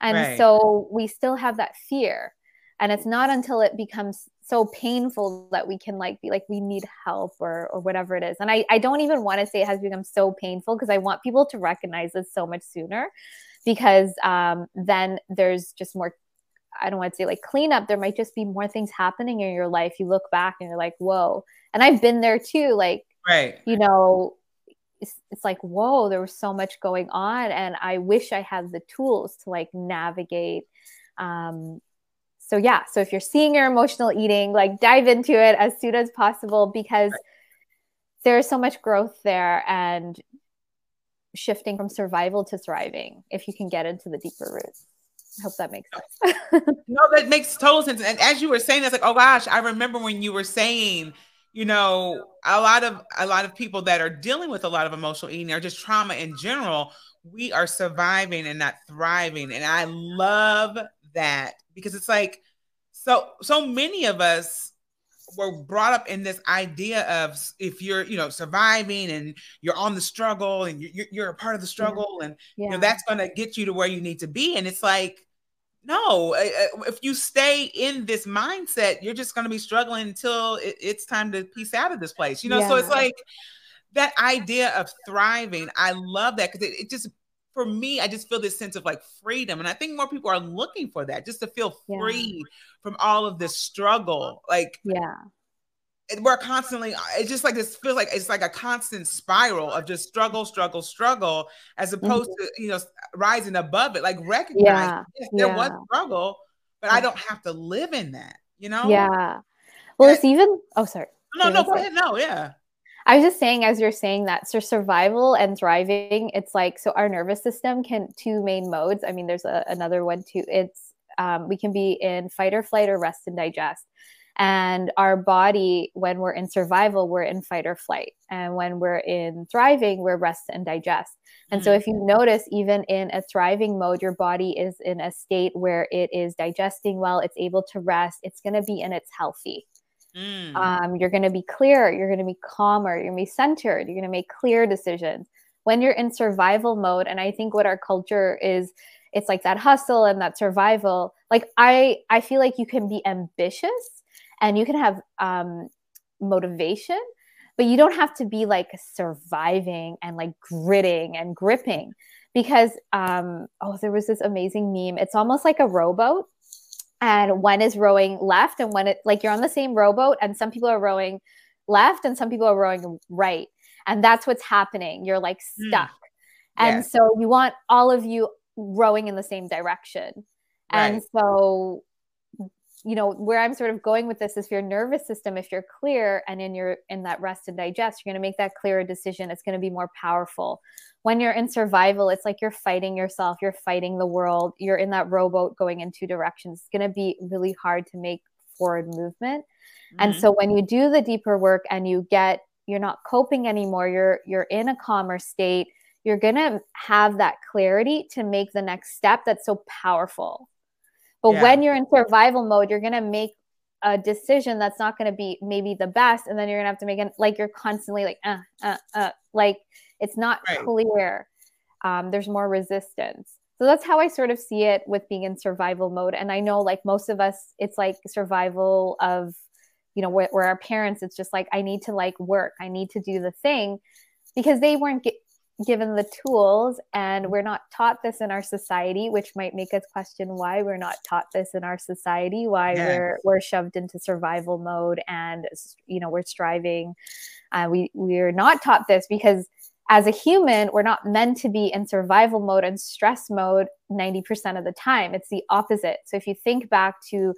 And right. so we still have that fear. And it's not until it becomes so painful that we can like be like we need help or or whatever it is. And i i don't even want to say it has become so painful because i want people to recognize this so much sooner because um, then there's just more I don't want to say like cleanup, there might just be more things happening in your life. You look back and you're like, whoa. And I've been there too. Like, right. you know, it's, it's like, whoa, there was so much going on. And I wish I had the tools to like navigate. Um, so yeah, so if you're seeing your emotional eating, like dive into it as soon as possible because right. there is so much growth there and shifting from survival to thriving if you can get into the deeper roots. I hope that makes sense. no, that makes total sense. And as you were saying, that's like, oh gosh, I remember when you were saying, you know, a lot of a lot of people that are dealing with a lot of emotional eating or just trauma in general, we are surviving and not thriving. And I love that because it's like so so many of us were brought up in this idea of if you're you know surviving and you're on the struggle and you're, you're a part of the struggle and yeah. you know that's going to get you to where you need to be and it's like no eh, eh, if you stay in this mindset you're just going to be struggling until it's time to piece out of this place you know yeah. so it's like that idea of thriving i love that because it, it, just for me i just feel this sense of like freedom and i think more people are looking for that just to feel free yeah. from all of this struggle like yeah we're constantly it's just like this feels like it's like a constant spiral of just struggle struggle struggle as opposed mm-hmm. to you know rising above it like recognize yeah. yes, there yeah. was struggle but i don't have to live in that you know yeah well and it's even oh sorry no no go ahead no yeah I was just saying, as you're saying that, so survival and thriving, it's like, so our nervous system can two main modes. I mean, there's a, another one too. It's, um, we can be in fight or flight or rest and digest. And our body, when we're in survival, we're in fight or flight. And when we're in thriving, we're rest and digest. And so, mm. if you notice, even in a thriving mode, your body is in a state where it is digesting well, it's able to rest, it's going to be in its healthy. Mm. Um, you're going to be clear, you're going to be calmer, you're going to be centered, you're going to make clear decisions. When you're in survival mode, and I think what our culture is, it's like that hustle and that survival. Like I, I feel like you can be ambitious and you can have um, motivation, but you don't have to be like surviving and like gritting and gripping because um, oh, there was this amazing meme. It's almost like a rowboat and one is rowing left and when it like you're on the same rowboat and some people are rowing left and some people are rowing right and that's what's happening you're like hmm. stuck mm. and so you want all of you rowing in the same direction right. and so you know where i'm sort of going with this is your nervous system if you're clear and in your in that rest and digest you're going to make that clearer decision it's going to be more powerful when you're in survival it's like you're fighting yourself you're fighting the world you're in that rowboat going in two directions it's going to be really hard to make forward movement mm-hmm. and so when you do the deeper work and you get you're not coping anymore you're you're in a calmer state you're going to have that clarity to make the next step that's so powerful. But yeah. when you're in survival mode, you're going to make a decision that's not going to be maybe the best. And then you're going to have to make it like you're constantly like, uh, uh, uh, like it's not right. clear. Um, there's more resistance. So that's how I sort of see it with being in survival mode. And I know like most of us, it's like survival of, you know, where, where our parents, it's just like, I need to like work, I need to do the thing because they weren't given the tools and we're not taught this in our society which might make us question why we're not taught this in our society why yeah. we're we're shoved into survival mode and you know we're striving. Uh, we we're not taught this because as a human we're not meant to be in survival mode and stress mode 90% of the time. It's the opposite. So if you think back to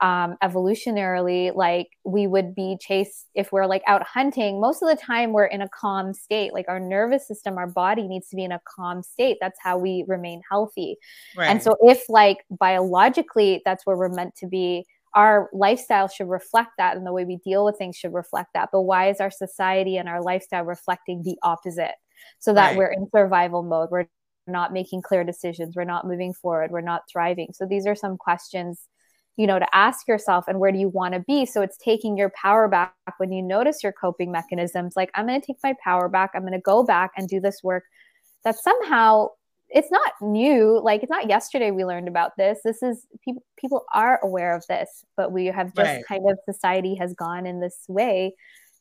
um, evolutionarily like we would be chased if we're like out hunting most of the time we're in a calm state. Like our nervous system our body needs to be in a calm state. That's how we remain healthy. Right. and so if like biologically that's where we're meant to be our lifestyle should reflect that and the way we deal with things should reflect that. But why is our society and our lifestyle reflecting the opposite? So that right. we're in survival mode. We're not making clear decisions. We're not moving forward. We're not thriving. So these are some questions you know to ask yourself and where do you want to be? So it's taking your power back. When you notice your coping mechanisms like i'm going to take my power back i'm going to go back and do this work that somehow it's not new like it's not yesterday we learned about this. This is people people are aware of this but we have just right. kind of society has gone in this way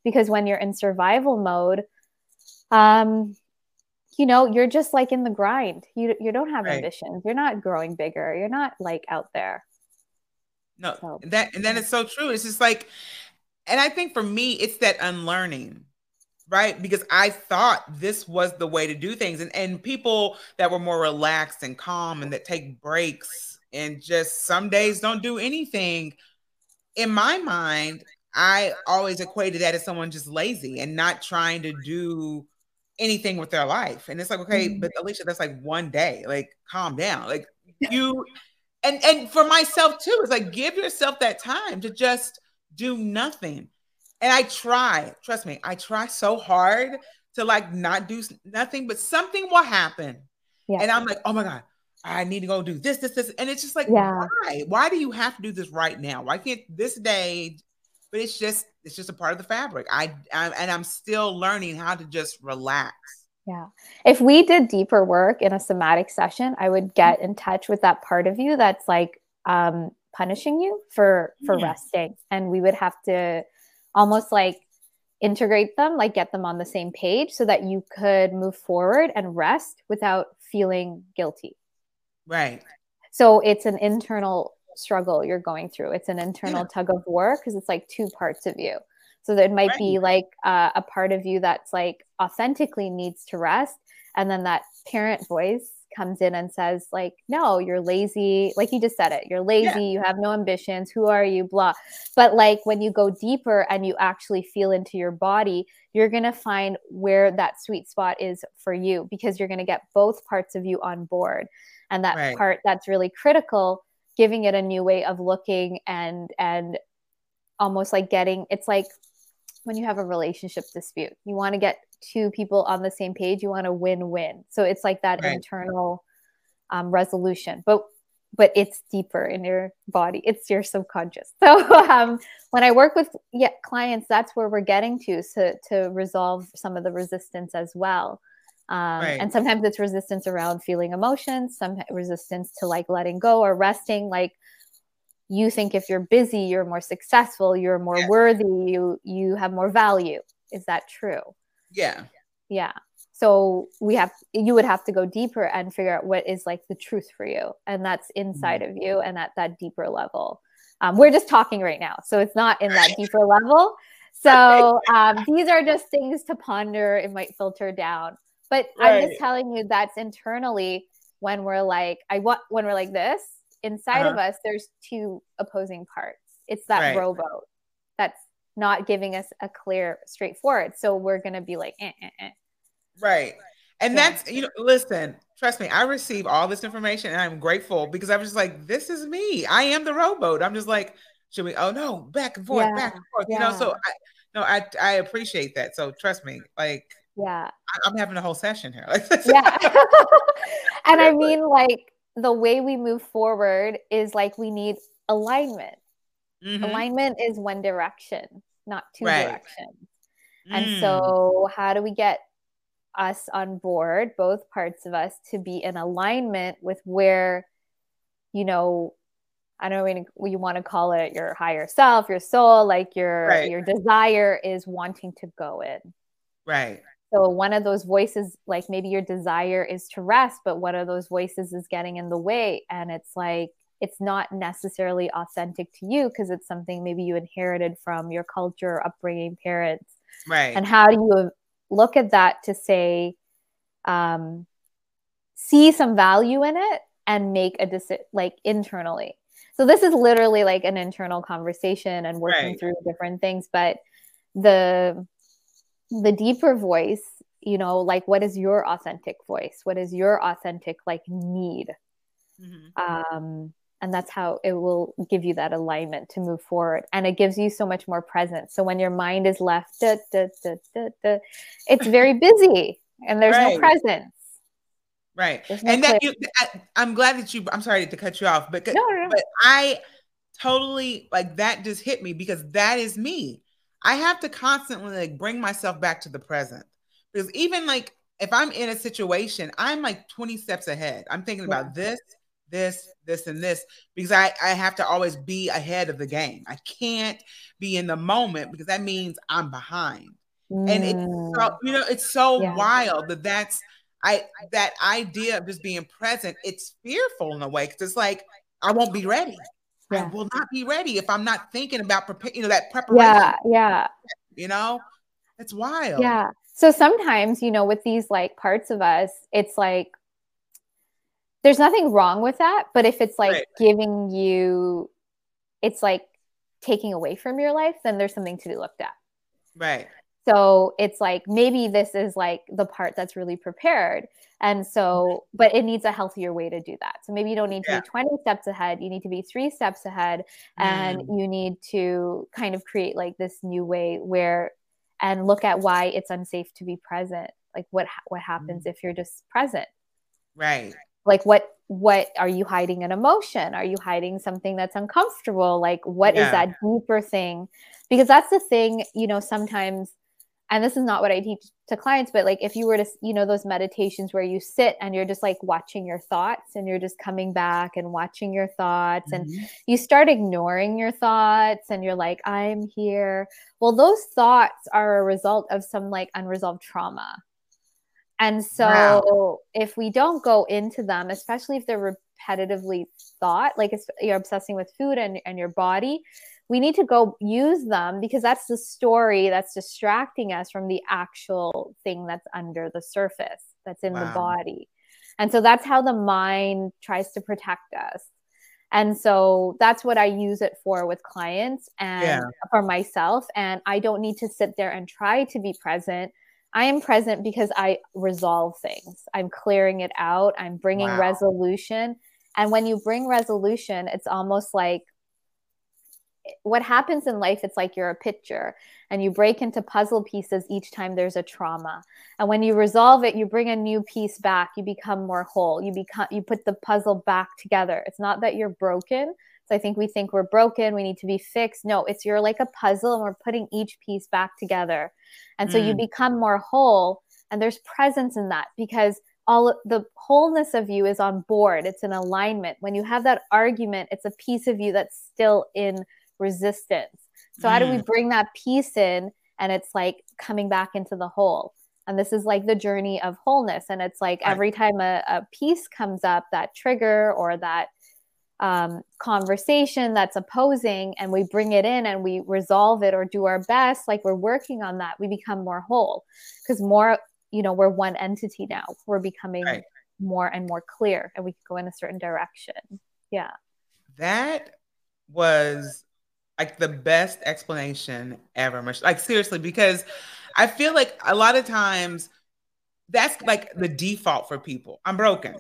because when you're in survival mode um you know you're just like in the grind. You you don't have right. ambitions. You're not growing bigger. You're not like out there no, so. that and then it's so true. It's just like, and I think for me, it's that unlearning, right? Because I thought this was the way to do things, and and people that were more relaxed and calm and that take breaks and just some days don't do anything. In my mind, I always equated that as someone just lazy and not trying to do anything with their life. And it's like, okay, mm-hmm. but Alicia, that's like one day. Like, calm down. Like you and and for myself too it's like give yourself that time to just do nothing. And i try trust me i try so hard to like not do nothing but something will happen. Yeah. and i'm like oh my god i need to go do this this this. And it's just like yeah. why? Why do you have to do this right now? Why can't this day but it's just it's just a part of the fabric. I, I and i'm still learning how to just relax yeah. If we did deeper work in a somatic session, I would get in touch with that part of you that's like um, punishing you for for yeah. resting, and we would have to almost like integrate them, like get them on the same page, so that you could move forward and rest without feeling guilty. Right. So it's an internal struggle you're going through. It's an internal yeah. tug of war because it's like two parts of you. So there might right. be like uh, a part of you that's like authentically needs to rest. And then that parent voice comes in and says, like, no, you're lazy. Like you just said it, you're lazy, yeah. you have no ambitions. Who are you? Blah. But like when you go deeper and you actually feel into your body, you're going to find where that sweet spot is for you because you're going to get both parts of you on board. And that right. part that's really critical, giving it a new way of looking and, and, almost like getting it's like when you have a relationship dispute. You want to get two people on the same page. You want to win-win. So it's like that right. internal um, resolution, but but it's deeper in your body. It's your subconscious. So um, when I work with yeah, clients, that's where we're getting to to to resolve some of the resistance as well. Um, right. And sometimes it's resistance around feeling emotions, some resistance to like letting go or resting. Like you think if you're busy you're more successful you're more worthy you you have more value. Is that true? Yeah. Yeah. So we have you would have to go deeper and figure out what is like the truth for you and that's inside mm-hmm. of you and at that deeper level. Um, we're just talking right now so it's not in that deeper level. So um, these are just things to ponder it might filter down. But right. i'm just telling you that's internally when we're like i want when we're like this inside uh-huh. of us there's two opposing parts it's that right. rowboat that's not giving us a clear straightforward so we're gonna be like eh, eh, eh. right and yeah. that's you know listen trust me i receive all this information and i'm grateful because i was just like this is me i am the rowboat i'm just like should we oh no back and forth yeah. back and forth yeah. you know so i no i i appreciate that so trust me like yeah i'm having a whole session here yeah and i mean like the way we move forward is like we need alignment mm-hmm. alignment is one direction not two right. directions mm. and so how do we get us on board both parts of us to be in alignment with where you know I don't know what you want to call it your higher self, your soul, like your right. your desire is wanting to go in. Right. So one of those voices, like maybe your desire is to rest, but one of those voices is getting in the way. And it's like it's not necessarily authentic to you because it's something maybe you inherited from your culture, upbringing, parents. Right. And how do you look at that to say, um, see some value in it and make a decision like internally so this is literally like an internal conversation and working right. through different things but the the deeper voice you know like what is your authentic voice what is your authentic like need mm-hmm. um and that's how it will give you that alignment to move forward and it gives you so much more presence so when your mind is left da, da, da, it's very busy and there's right. no presence Right. No and that you, I, am glad that you, I'm sorry to cut you off, but, no, no. but I totally like that just hit me because that is me. I have to constantly like bring myself back to the present because even like if I'm in a situation, I'm like 20 steps ahead. I'm thinking about this, this, this, and this because I, I have to always be ahead of the game. I can't be in the moment because that means I'm behind. Mm. And it's so, mm. you know, it's so yeah. wild that that's I that idea of just being present, it's fearful in a way because it's like I won't be ready. Yeah. I will not be ready if I'm not thinking about prepare, you know, that preparation. Yeah, yeah. You know, it's wild. Yeah. So sometimes, you know, with these like parts of us, it's like there's nothing wrong with that, but if it's like right. giving you, it's like taking away from your life, then there's something to be looked at. Right. So it's like maybe this is like the part that's really prepared. And so, but it needs a healthier way to do that. So maybe you don't need to yeah. be 20 steps ahead. You need to be three steps ahead. And mm. you need to kind of create like this new way where, and look at why it's unsafe to be present. Like what, what happens mm. if you're just present? Right. Like what, what are you hiding an emotion? Are you hiding something that's uncomfortable? Like what yeah. is that deeper thing? Because that's the thing, you know, sometimes and this is not what I teach to clients, but like if you were to, you know, those meditations where you sit and you're just like watching your thoughts and you're just coming back and watching your thoughts mm-hmm. and you start ignoring your thoughts and you're like, I'm here. Well, those thoughts are a result of some like unresolved trauma. And so wow. if we don't go into them, especially if they're repetitively thought, like you're obsessing with food and, and your body, we need to go use them because that's the story that's distracting us from the actual thing that's under the surface that's in wow. the body. And so that's how the mind tries to protect us. And so that's what i use it for with clients and yeah. for myself. And i don't need to sit there and try to be present. I am present because i resolve things. I'm clearing it out. I'm bringing wow. resolution. And when you bring resolution it's almost like what happens in life it's like you're a picture and you break into puzzle pieces each time there's a trauma. And when you resolve it you bring a new piece back you become more whole you become you put the puzzle back together. It's not that you're broken. So i think we think we're broken we need to be fixed. No it's you're like a puzzle and we're putting each piece back together. And so mm. you become more whole and there's presence in that because all the wholeness of you is on board. It's in alignment. When you have that argument it's a piece of you that's still in resistance. So, mm. how do we mm. bring that piece in and it's like coming back into the whole? And this is like the journey of wholeness. And it's like right. every time a, a piece comes up, that trigger or that um, conversation that's opposing, and we bring it in and we resolve it or do our best, like we're working on that, we become more whole because more, you know, we're one entity now. We're becoming right. more and more clear and we can go in a certain direction. Yeah. That was like the best explanation ever. Like seriously, because I feel like a lot of times that's like the default for people. I'm broken.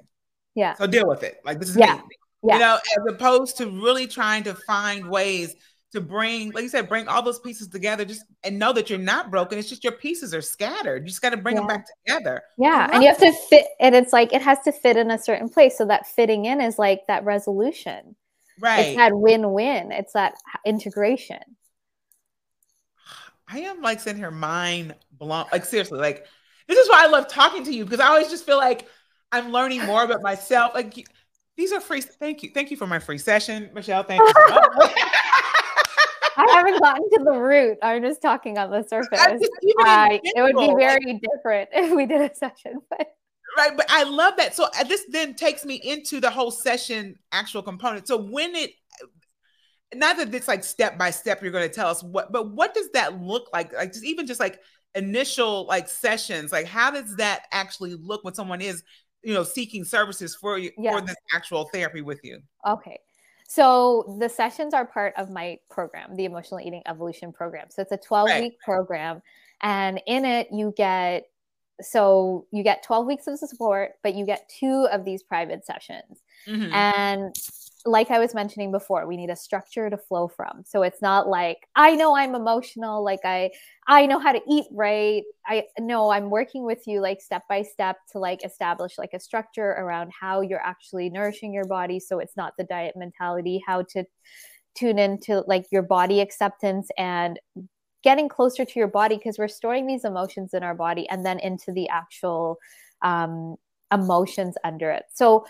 Yeah. So deal with it. Like this is yeah. me. Yeah. You know, as opposed to really trying to find ways to bring, like you said, bring all those pieces together just and know that you're not broken. It's just your pieces are scattered. You just got to bring yeah. them back together. Yeah. And you have to fit, and it's like it has to fit in a certain place. So that fitting in is like that resolution. Right. It's that win-win. It's that integration. I am like sitting here mind blown. Like seriously, like this is why I love talking to you because I always just feel like I'm learning more about myself. Like these are free. Thank you. Thank you for my free session, Michelle. Thank you. I haven't gotten to the root. I'm just talking on the surface. I, it would be very different if we did a session, but right. But I love that. So uh, this then takes me into the whole session actual component. So when it not that it's like step by step you're going to tell us what but what does that look like like just even just like initial like sessions like how does that actually look when someone is you know seeking services for you for this actual therapy with you okay so the sessions are part of my program the emotional eating evolution program so it's a 12 right. week program and in it you get so you get 12 weeks of support but you get two of these private sessions mm-hmm. and like I was mentioning before, we need a structure to flow from. So it's not like I know I'm emotional, like I I know how to eat right. I know I'm working with you like step by step to like establish like a structure around how you're actually nourishing your body so it's not the diet mentality, how to tune into like your body acceptance and getting closer to your body because we're storing these emotions in our body and then into the actual um, emotions under it. So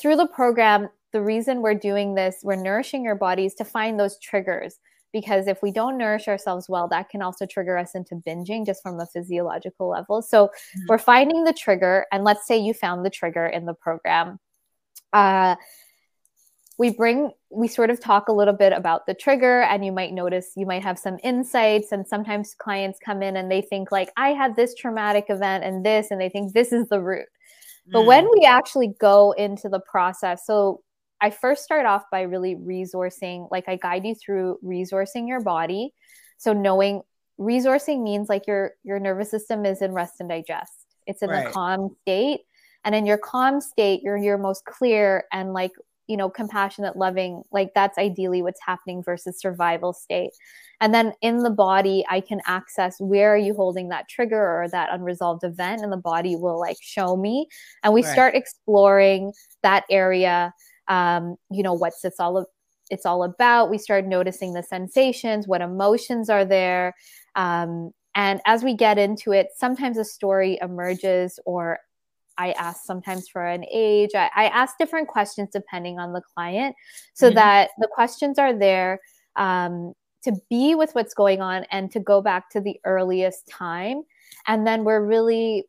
through the program the reason we're doing this, we're nourishing your bodies to find those triggers. Because if we don't nourish ourselves well, that can also trigger us into binging just from a physiological level. So mm-hmm. we're finding the trigger. And let's say you found the trigger in the program. Uh, we bring we sort of talk a little bit about the trigger and you might notice you might have some insights and sometimes clients come in and they think like i had this traumatic event and this and they think this is the root but mm. when we actually go into the process so I first start off by really resourcing, like I guide you through resourcing your body. So knowing resourcing means like your your nervous system is in rest and digest. It's in right. a calm state. And in your calm state, you're your most clear and like, you know, compassionate, loving, like that's ideally what's happening versus survival state. And then in the body, I can access where are you holding that trigger or that unresolved event, and the body will like show me. And we right. start exploring that area um, you know what's this all it's all about we start noticing the sensations what emotions are there um, and as we get into it sometimes a story emerges or i ask sometimes for an age i, I ask different questions depending on the client so mm-hmm. that the questions are there um, to be with what's going on and to go back to the earliest time and then we're really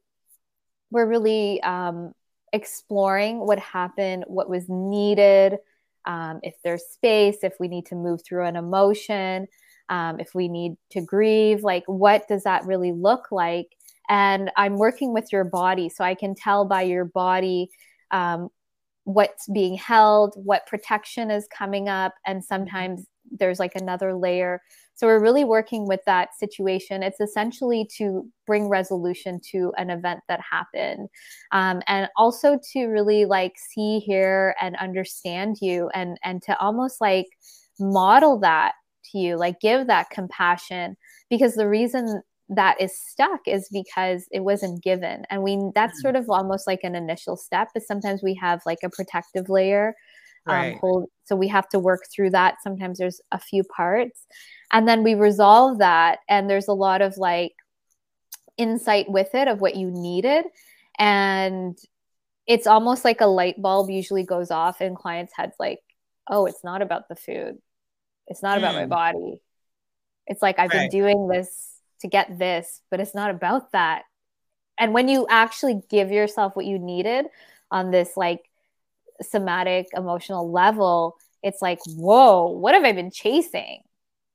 we're really um, exploring what happened, what was needed, um, if there's space, if we need to move through an emotion, um, if we need to grieve, like what does that really look like? And I'm working with your body, so I can tell by your body um, what's being held, what protection is coming up, and sometimes there's like another layer so we're really working with that situation. It's essentially to bring resolution to an event that happened, um, and also to really like see, hear, and understand you, and and to almost like model that to you, like give that compassion, because the reason that is stuck is because it wasn't given and we that's mm. sort of almost like an initial step is sometimes we have like a protective layer um, right. um, hold, so we have to work through that sometimes there's a few parts and then we resolve that and there's a lot of like insight with it of what you needed and it's almost like a light bulb usually goes off in clients heads like oh it's not about the food it's not mm. about my hmm. body it's like i've right. been doing this to get this but it's not about that and when you actually give yourself what you needed on this like somatic emotional level it's like whoa what have i been chasing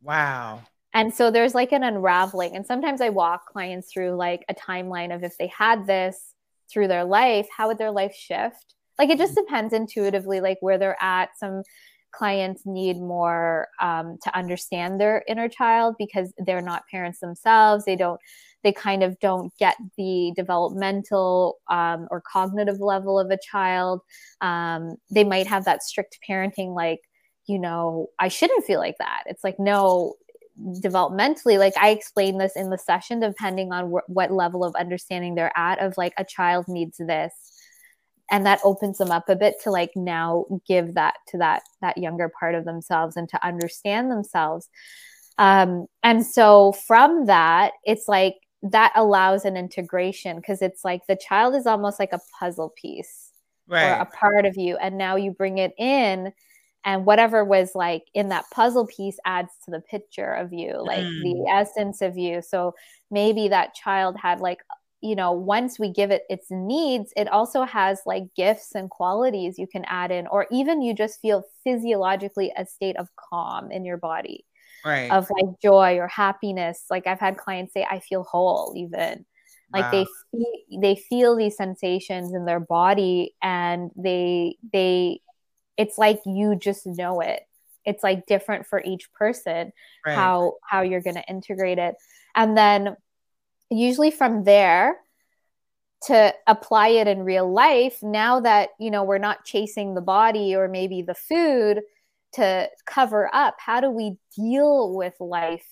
Wow. And so there's like an unraveling. And sometimes I walk clients through like a timeline of if they had this through their life, how would their life shift? Like it just depends intuitively, like where they're at. Some clients need more um, to understand their inner child because they're not parents themselves. They don't, they kind of don't get the developmental um, or cognitive level of a child. Um, they might have that strict parenting, like you know, I shouldn't feel like that. It's like, no, developmentally, like I explain this in the session, depending on wh- what level of understanding they're at, of like a child needs this. And that opens them up a bit to like now give that to that that younger part of themselves and to understand themselves. Um, and so from that, it's like that allows an integration because it's like the child is almost like a puzzle piece right. or a part of you. And now you bring it in and whatever was like in that puzzle piece adds to the picture of you like mm. the essence of you so maybe that child had like you know once we give it its needs it also has like gifts and qualities you can add in or even you just feel physiologically a state of calm in your body right. of like joy or happiness like i've had clients say i feel whole even like wow. they feel, they feel these sensations in their body and they they it's like you just know it it's like different for each person right. how how you're going to integrate it and then usually from there to apply it in real life now that you know we're not chasing the body or maybe the food to cover up how do we deal with life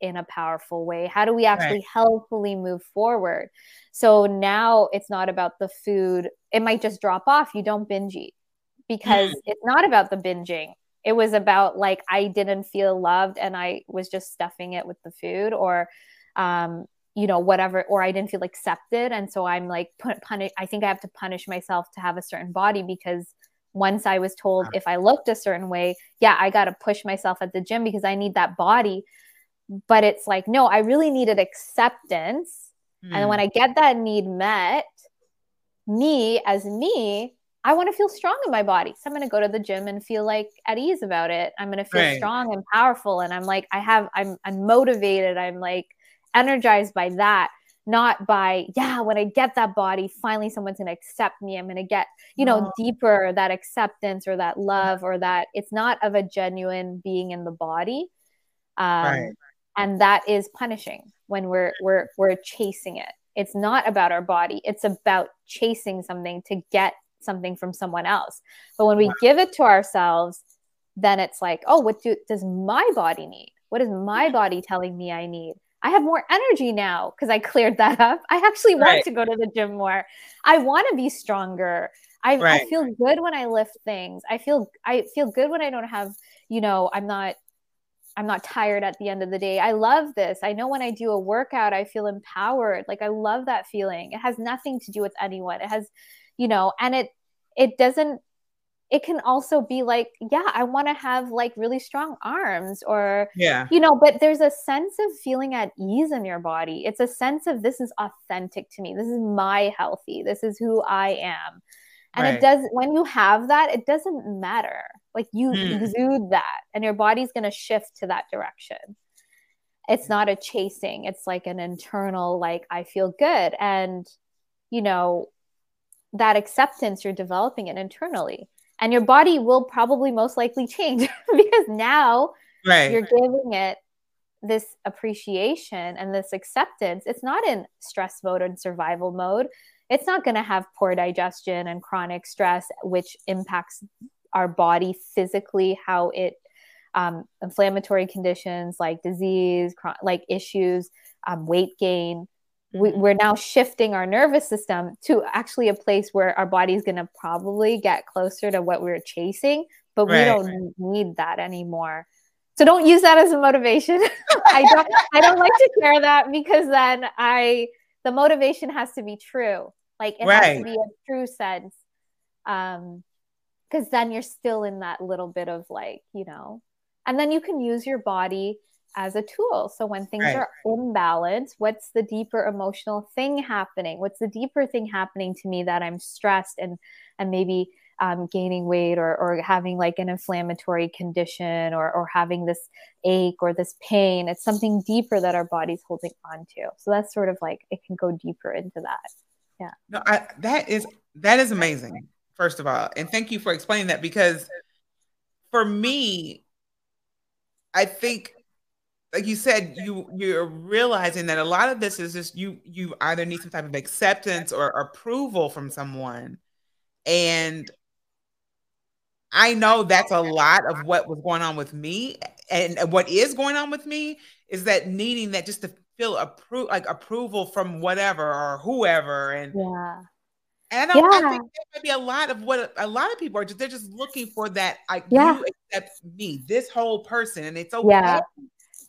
in a powerful way how do we actually right. healthfully move forward so now it's not about the food it might just drop off you don't binge eat because mm. it's not about the binging. It was about like I didn't feel loved and I was just stuffing it with the food or um you know whatever or I didn't feel accepted and so I'm like put punish I think I have to punish myself to have a certain body because once I was told if I looked a certain way, yeah, I got to push myself at the gym because I need that body. But it's like, no, I really needed acceptance. Mm. And when I get that need met, me as me, I want to feel strong in my body. So I'm going to go to the gym and feel like at ease about it. I'm going to feel right. strong and powerful. And I'm like, I have, I'm, I'm motivated. I'm like energized by that, not by, yeah, when I get that body, finally someone's going to accept me. I'm going to get, you know, oh. deeper that acceptance or that love or that it's not of a genuine being in the body. Um, right. And that is punishing when we're, we're, we're chasing it. It's not about our body. It's about chasing something to get something from someone else. But when we wow. give it to ourselves, then it's like, oh, what do, does my body need? What is my body telling me I need? I have more energy now because I cleared that up. I actually want right. to go to the gym more. I want to be stronger. I, right. I feel good when I lift things. I feel I feel good when I don't have, you know, I'm not I'm not tired at the end of the day. I love this. I know when I do a workout, I feel empowered. Like I love that feeling. It has nothing to do with anyone. It has you know and it it doesn't it can also be like yeah i want to have like really strong arms or yeah. you know but there's a sense of feeling at ease in your body. It's a sense of this is authentic to me. This is my healthy. This is who i am. And right. it does when you have that it doesn't matter. Like you hmm. exude that and your body's going to shift to that direction. It's not a chasing. It's like an internal like i feel good and you know that acceptance you're developing it internally and your body will probably most likely change because now right. you're giving it this appreciation and this acceptance it's not in stress mode and survival mode it's not going to have poor digestion and chronic stress which impacts our body physically how it um, inflammatory conditions like disease like issues um, weight gain we, are now shifting our nervous system to actually a place where our body's going to probably get closer to what we are chasing, but right, we don't right. need that anymore. So don't use that as a motivation. I don't I don't like to share that because then I the motivation has to be true. Like it right. has to be a true sense. Um because then you're still in that little bit of like, you know, and then you can use your body as a tool. So when things right. are imbalanced, what's the deeper emotional thing happening? What's the deeper thing happening to me that I'm stressed and and maybe um, gaining weight or, or having like an inflammatory condition or, or having this ache or this pain. It's something deeper that our body's holding on to. So that's sort of like it can go deeper into that. Yeah. No, I, that is that is amazing. First of all, and thank you for explaining that because for me, I think like you said, you you're realizing that a lot of this is just you you either need some type of acceptance or approval from someone. And I know that's a lot of what was going on with me, and what is going on with me is that needing that just to feel appro- like approval from whatever or whoever, and yeah. And I, yeah. I think there might be a lot of what a lot of people are just they're just looking for that like yeah. you accept me, this whole person, and it's okay. Yeah.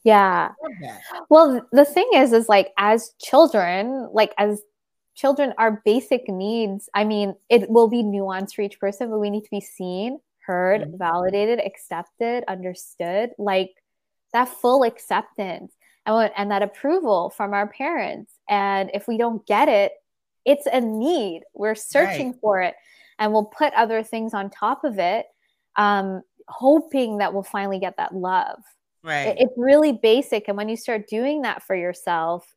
Yeah. Well, the thing is, is like as children, like as children, our basic needs, I mean, it will be nuanced for each person, but we need to be seen, heard, mm-hmm. validated, accepted, understood, like that full acceptance and, and that approval from our parents. And if we don't get it, it's a need. We're searching right. for it. And we'll put other things on top of it, um, hoping that we'll finally get that love. Right. It, it's really basic. And when you start doing that for yourself,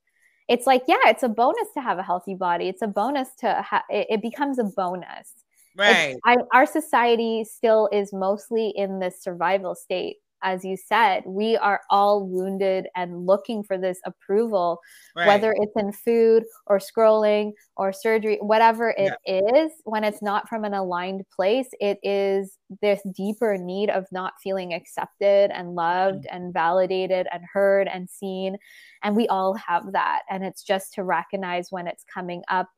it's like, yeah, it's a bonus to have a healthy body. It's a bonus to have, it, it becomes a bonus. Right. I, our society still is mostly in this survival state as you said, we are all wounded and looking for this approval, right. whether it's in food or scrolling or surgery, whatever it yeah. is. When it's not from an aligned place, it is this deeper need of not feeling accepted and loved mm-hmm. and validated and heard and seen. And we all have that. And it's just to recognize when it's coming up,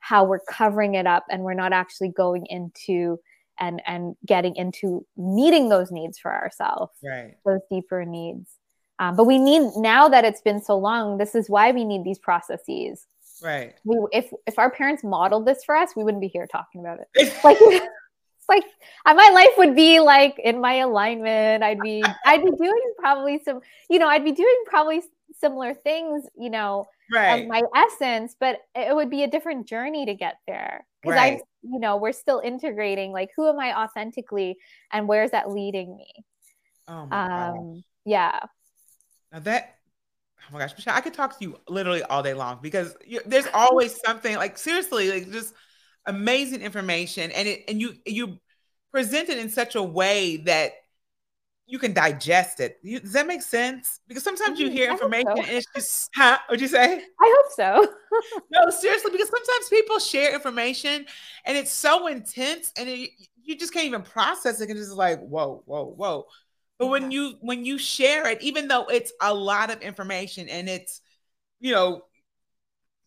how we're covering it up and we're not actually going into and and getting into meeting those needs for ourselves right. those deeper needs. Um, but we need now that it's been so long this is why we need these processes. Right. We if if our parents modeled this for us we wouldn't be here talking about it. Like it's like uh, my life would be like in my alignment i'd be i'd be doing probably some you know i'd be doing probably similar things you know right. my essence but it would be a different journey to get there because right. i you know we're still integrating like who am i authentically and where's that leading me oh my um gosh. yeah now that oh my gosh Michelle, i could talk to you literally all day long because you, there's always something like seriously like just amazing information and it and you you present it in such a way that you can digest it. You, does that make sense? Because sometimes you mm, hear information so. and it's just, huh? What'd you say? I hope so. no, seriously, because sometimes people share information and it's so intense and it, you just can't even process it. And it's just like, whoa, whoa, whoa. But when you when you share it, even though it's a lot of information and it's, you know,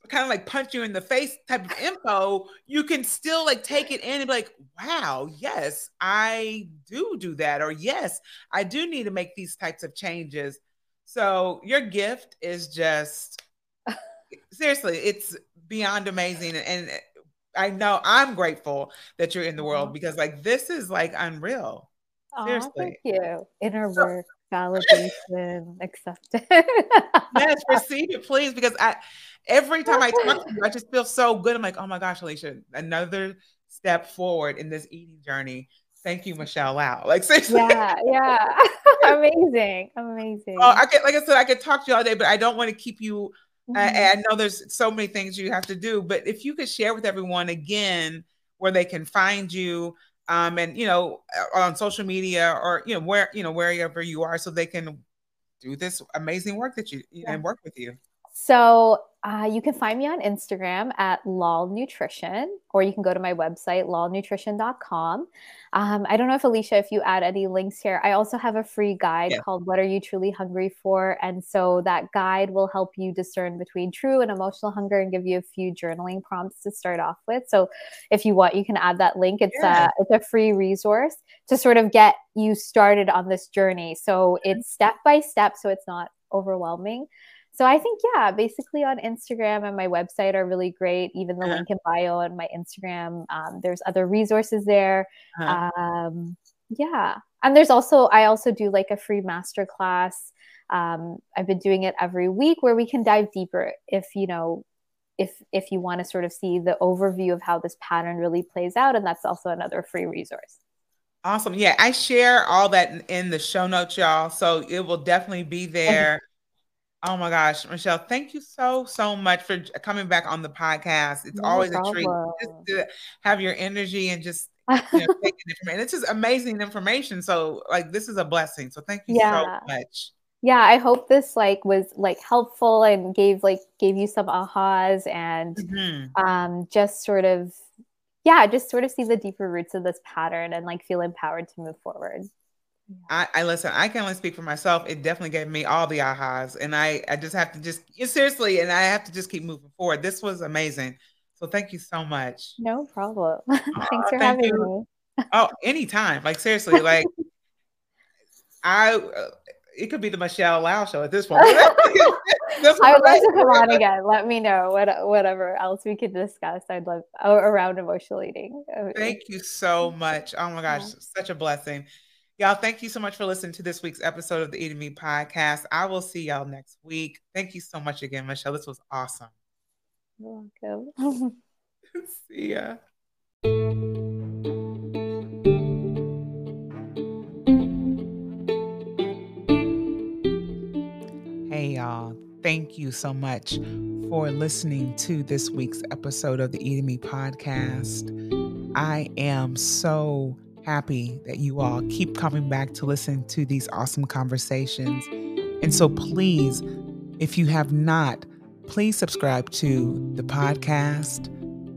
kind of like punch you in the face type of info, you can still like take it in and be like, wow, yes, I do do that. Or yes, I do need to make these types of changes. So your gift is just seriously, it's beyond amazing. And uh, I know I'm grateful that you're in the world mm-hmm. because like this is like unreal. Seriously. thank you. Inner work validation, acceptance. yes, receive it, please, because I every time I talk to you, I just feel so good. I'm like, oh my gosh, Alicia, another step forward in this eating journey. Thank you, Michelle Lall. Like seriously. Yeah, yeah. amazing. Amazing. Oh, I could like I said, I could talk to you all day, but I don't want to keep you. Mm-hmm. I, I know there's so many things you have to do, but if you could share with everyone again where they can find you, um, and you know, uh, on social media or you know where you know wherever you are, so they can do this amazing work that you yeah. and work with you. So uh, you can find me on Instagram at LALL Nutrition, or you can go to my website, lallnutrition.com. Um, I don't know if Alicia, if you add any links here, I also have a free guide yeah. called What Are You Truly Hungry For? And so that guide will help you discern between true and emotional hunger and give you a few journaling prompts to start off with. So if you want, you can add that link. It's, yeah. a, it's a free resource to sort of get you started on this journey. So it's step by step, so it's not overwhelming so I think yeah, basically on Instagram and my website are really great. Even the uh-huh. link in bio on my Instagram. Um, there's other resources there. Uh-huh. Um, yeah, and there's also I also do like a free master class. Um, I've been doing it every week where we can dive deeper if you know if if you want to sort of see the overview of how this pattern really plays out, and that's also another free resource. Awesome. Yeah, I share all that in the show notes, y'all. So it will definitely be there. Oh my gosh, Michelle, thank you so, so much for coming back on the podcast. It's no always problem. a treat just to have your energy and just you know, taking information. It's just amazing information. So, like, this is a blessing. So, thank you yeah. so much. Yeah, I hope this like was like helpful and gave like gave you some ahas and mm-hmm. um just sort of yeah, just sort of see the deeper roots of this pattern and like feel empowered to move forward. I, I, listen. I can only speak for myself. It definitely gave me all the ahas, and I I just have to just seriously, and I have to just keep moving forward. This was amazing. So thank you so much. No problem. Thanks uh, for thank having you. me. Oh, anytime. Like seriously, like I. Uh, it could be the Michelle Lall show at this point. I would love to come on again. Let me know what whatever else we could discuss. I'd love oh, around emotional eating. Thank you so much. Oh my gosh, yeah. such a blessing. Y'all, thank you so much for listening to this week's episode of the Eating Me podcast. I will see y'all next week. Thank you so much again, Michelle. This was awesome. You're welcome. see ya. Hey, y'all. Thank you so much for listening to this week's episode of the Eating Me podcast. I am so happy that you all keep coming back to listen to these awesome conversations. And so, please, if you have not, please subscribe to the podcast.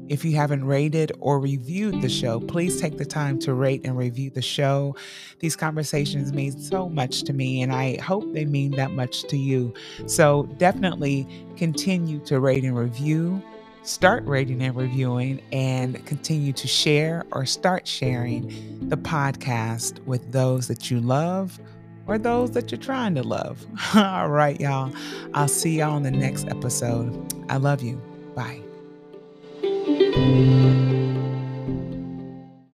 If you haven't rated or reviewed the show, please take the time to rate and review the show. These conversations mean so much to me, and I hope they mean that much to you. So definitely continue to rate and review start rating and reviewing and continue to share or start sharing the podcast with those that you love or those that you're trying to love. All right, y'all. I'll see y'all in the next episode. I love you. Bye.